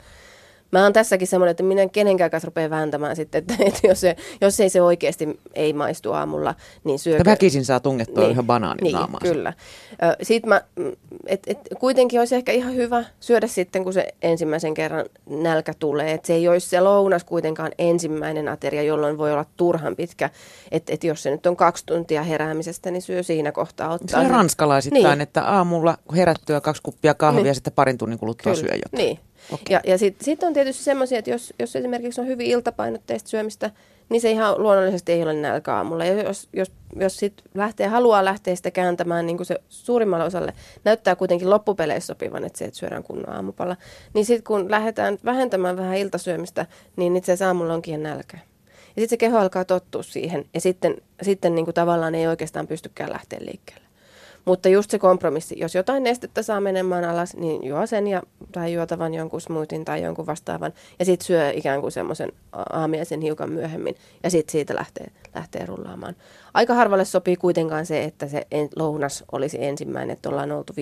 mä oon tässäkin semmoinen, että minä kenenkään kanssa rupean vääntämään sitten, että, että jos, se, jos ei se oikeasti ei maistu aamulla, niin syökö... Väkisin saa tungettua niin, yhden banaanin niin, naamaan. kyllä. Sitten mä, mm, et, et, kuitenkin olisi ehkä ihan hyvä syödä sitten, kun se ensimmäisen kerran nälkä tulee. Että se ei olisi se lounas kuitenkaan ensimmäinen ateria, jolloin voi olla turhan pitkä. Että et jos se nyt on kaksi tuntia heräämisestä, niin syö siinä kohtaa ottaa. Se on ranskalaisittain, niin. että aamulla herättyä kaksi kuppia kahvia niin. ja sitten parin tunnin kuluttua Kyllä. syö jotain. Niin, Okay. Ja, ja sitten sit on tietysti semmoisia, että jos, jos esimerkiksi on hyvin iltapainotteista syömistä, niin se ihan luonnollisesti ei ole nälkä aamulla. Ja jos, jos, jos sit lähtee, haluaa lähteä sitä kääntämään niin kuin se suurimmalle osalle, näyttää kuitenkin loppupeleissä sopivan, että se, että syödään kunnon aamupala. Niin sitten kun lähdetään vähentämään vähän iltasyömistä, niin itse asiassa aamulla onkin nälkä. Ja sitten se keho alkaa tottua siihen ja sitten, sitten niin kuin tavallaan ei oikeastaan pystykään lähteä liikkeelle. Mutta just se kompromissi, jos jotain nestettä saa menemään alas, niin juo sen ja, tai juotavan jonkun smoothien tai jonkun vastaavan. Ja sitten syö ikään kuin semmoisen aamiaisen hiukan myöhemmin ja sitten siitä lähtee, lähtee rullaamaan. Aika harvalle sopii kuitenkaan se, että se lounas olisi ensimmäinen, että ollaan oltu 5-6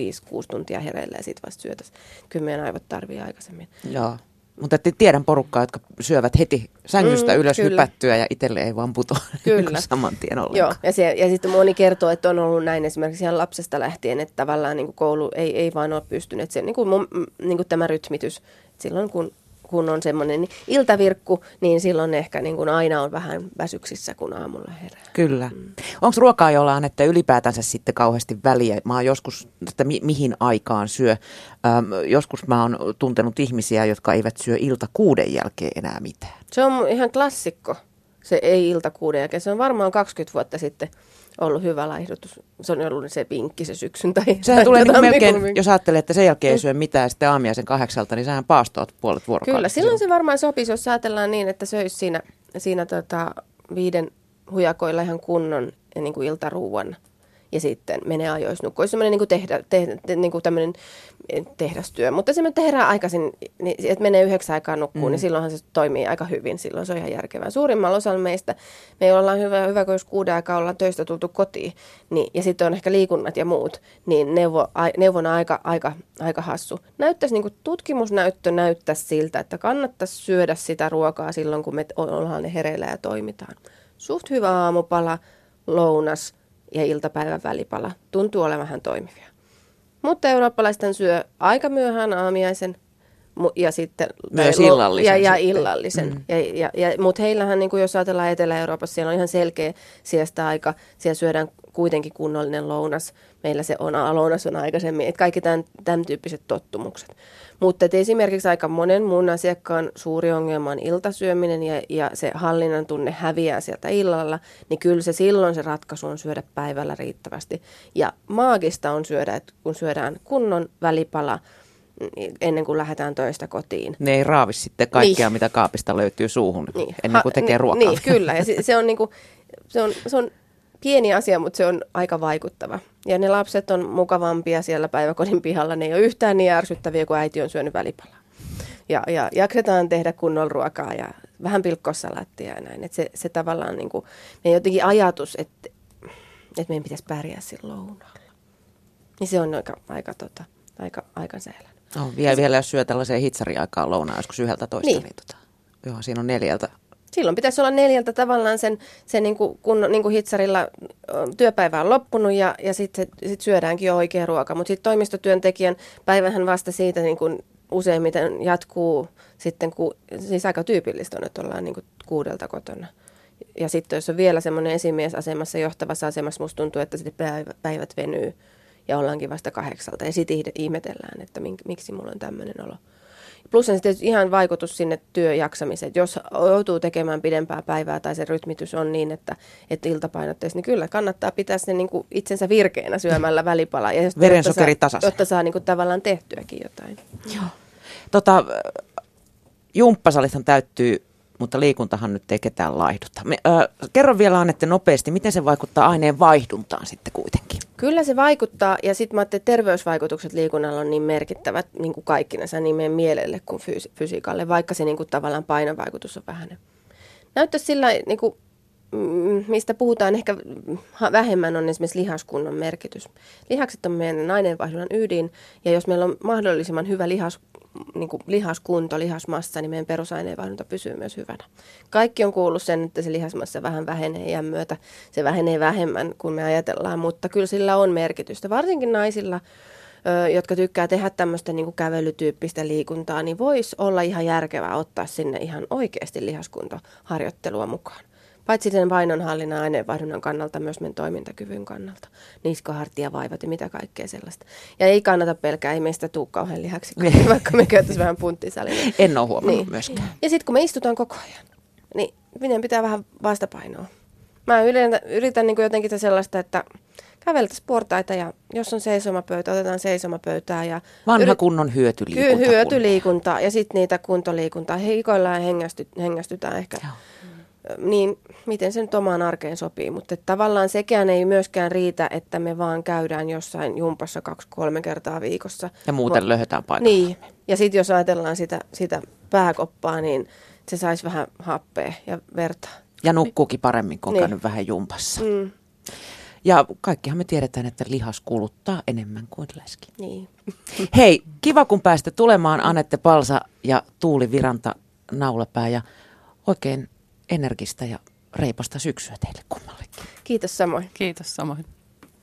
tuntia hereillä ja sitten vasta syötäisiin. Kyllä meidän aivot tarvii aikaisemmin. Joo. Mutta tiedän porukkaa, jotka syövät heti sängystä mm, ylös kyllä. hypättyä ja itselle ei vaan putoa kyllä. saman tien ollenkaan. Joo, ja, se, ja sitten moni kertoo, että on ollut näin esimerkiksi ihan lapsesta lähtien, että tavallaan niin koulu ei, ei vaan ole pystynyt. Se, niin kuin, niin kuin tämä rytmitys, silloin kun kun on semmoinen niin iltavirkku, niin silloin ehkä niin kuin aina on vähän väsyksissä, kun aamulla herää. Kyllä. Mm. Onko ruokaa, jolla on että ylipäätänsä sitten kauheasti väliä? Mä oon joskus, että mi- mihin aikaan syö. Ähm, joskus mä oon tuntenut ihmisiä, jotka eivät syö ilta kuuden jälkeen enää mitään. Se on ihan klassikko, se ei ilta kuuden jälkeen. Se on varmaan 20 vuotta sitten ollut hyvä laihdutus. Se on ollut se pinkki se syksyn. Tai, sehän tai tulee niin melkein, jos ajattelee, että sen jälkeen ei syö mitään sitten aamiaisen kahdeksalta, niin sehän paastoat puolet vuorokaudessa. Kyllä, silloin se varmaan sopisi, jos ajatellaan niin, että söisi siinä, siinä tota viiden hujakoilla ihan kunnon niin kuin iltaruuan ja sitten menee ajoissa nukkua. Semmoinen niin kuin tehdä, tehdä, niin kuin tämmöinen eh, tehdastyö. Mutta se, että herää aikaisin, niin, että menee yhdeksän aikaa nukkuun, mm. niin silloinhan se toimii aika hyvin. Silloin se on ihan järkevää. Suurimmalla osalla meistä, me ollaan hyvä, hyvä kun jos kuuden aikaa ollaan töistä tultu kotiin, niin, ja sitten on ehkä liikunnat ja muut, niin neuvo, a, neuvona aika, aika, aika hassu. Näyttäisi, niin kuin tutkimusnäyttö näyttäisi siltä, että kannattaisi syödä sitä ruokaa silloin, kun me ollaan ne hereillä ja toimitaan. Suht hyvä aamupala, lounas, ja iltapäivän välipala tuntuu olevan vähän toimivia. Mutta eurooppalaisten syö aika myöhään aamiaisen ja sitten myös illallisen. Ja, ja illallisen. Mm. Ja, ja, ja, Mutta heillähän, niin kuin jos ajatellaan Etelä-Euroopassa, siellä on ihan selkeä siesta aika. Siellä syödään kuitenkin kunnollinen lounas. Meillä se on, lounas on aikaisemmin, että kaikki tämän, tämän tyyppiset tottumukset. Mutta esimerkiksi aika monen muun asiakkaan suuri ongelma on iltasyöminen ja, ja se hallinnan tunne häviää sieltä illalla, niin kyllä se silloin se ratkaisu on syödä päivällä riittävästi. Ja maagista on syödä, että kun syödään kunnon välipala, ennen kuin lähdetään töistä kotiin. Ne ei raavi sitten kaikkea, niin. mitä kaapista löytyy suuhun niin. ennen kuin tekee ruokaa. Niin, kyllä. Ja se, se, on niinku, se, on, se on pieni asia, mutta se on aika vaikuttava. Ja ne lapset on mukavampia siellä päiväkodin pihalla. Ne ei ole yhtään niin ärsyttäviä, kun äiti on syönyt välipalaa. Ja, ja jaksetaan tehdä kunnolla ruokaa ja vähän pilkkosalaattia ja näin. Että se, se tavallaan niin kuin, jotenkin ajatus, että, että meidän pitäisi pärjää silloin lounaalla. Niin se on aika, aika, tota, aika, aika säälä. No, vielä, vielä jos syö tällaiseen hitsariaikaan lounaa joskus yhdeltä toista, niin, niin tota, joo, siinä on neljältä. Silloin pitäisi olla neljältä tavallaan sen, sen niin kuin, kun niin kuin hitsarilla työpäivä on loppunut ja, ja sitten sit syödäänkin jo oikea ruoka. Mutta sitten toimistotyöntekijän päivähän vasta siitä niin kuin useimmiten jatkuu sitten, ku, siis aika tyypillistä on, että ollaan niin kuin kuudelta kotona. Ja sitten jos on vielä semmoinen esimiesasemassa, johtavassa asemassa, musta tuntuu, että sitten päivät venyy ja ollaankin vasta kahdeksalta. Ja sitten ihmetellään, että mink, miksi mulla on tämmöinen olo. Plus on sitten ihan vaikutus sinne työjaksamiseen. Jos joutuu tekemään pidempää päivää tai se rytmitys on niin, että, että iltapainotteista, niin kyllä kannattaa pitää sen niin kuin itsensä virkeänä syömällä välipalaa. Ja Verensokeri tasaisen. Jotta saa niin kuin tavallaan tehtyäkin jotain. Joo. Tota, jumppasalithan täyttyy mutta liikuntahan nyt ei ketään laihduta. Me, äh, kerro vielä Annette nopeasti, miten se vaikuttaa aineen vaihduntaan sitten kuitenkin? Kyllä se vaikuttaa ja sitten mä ajattelin, että terveysvaikutukset liikunnalla on niin merkittävät niin kuin kaikkinensa niin meidän mielelle kuin fysi- fysiikalle, vaikka se niin kuin tavallaan painovaikutus on vähäinen. Näyttäisi sillä niin kuin Mm, mistä puhutaan ehkä vähemmän, on esimerkiksi lihaskunnon merkitys. Lihakset on meidän aineenvaihdunnan ydin, ja jos meillä on mahdollisimman hyvä lihas, niin kuin lihaskunto, lihasmassa, niin meidän perusaineenvaihdunta pysyy myös hyvänä. Kaikki on kuullut sen, että se lihasmassa vähän vähenee iän myötä. Se vähenee vähemmän kuin me ajatellaan, mutta kyllä sillä on merkitystä. Varsinkin naisilla, jotka tykkää tehdä tämmöistä niin kuin kävelytyyppistä liikuntaa, niin voisi olla ihan järkevää ottaa sinne ihan oikeasti lihaskuntoharjoittelua mukaan. Paitsi sen painonhallinnan aineenvaihdunnan kannalta, myös meidän toimintakyvyn kannalta. Niskahartia vaivat ja mitä kaikkea sellaista. Ja ei kannata pelkää, ei meistä tuu kauhean lihaksi, vaikka me käytäisiin vähän punttisalilla. En ole huomannut niin. myöskään. Ja sitten kun me istutaan koko ajan, niin meidän pitää vähän vastapainoa. Mä yritän, yritän niin jotenkin sellaista, että käveltäisiin portaita ja jos on seisomapöytä, otetaan seisomapöytää. Ja Vanha yrit... kunnon hyötyliikunta. Hyötyliikuntaa ja sitten niitä kuntoliikuntaa. Hikoillaan ja hengästy, hengästytään ehkä. Joo niin miten se nyt omaan arkeen sopii. Mutta tavallaan sekään ei myöskään riitä, että me vaan käydään jossain jumpassa kaksi-kolme kertaa viikossa. Ja muuten Va- löhötään paikalla. Niin. Ja sitten jos ajatellaan sitä, sitä pääkoppaa, niin se saisi vähän happea ja verta. Ja nukkuukin paremmin, kun on niin. käynyt vähän jumpassa. Mm. Ja kaikkihan me tiedetään, että lihas kuluttaa enemmän kuin läski. Niin. Hei, kiva kun pääsitte tulemaan Anette Palsa ja Tuuli Viranta Naulapää ja oikein energistä ja reipasta syksyä teille kummallekin. Kiitos samoin. Kiitos samoin.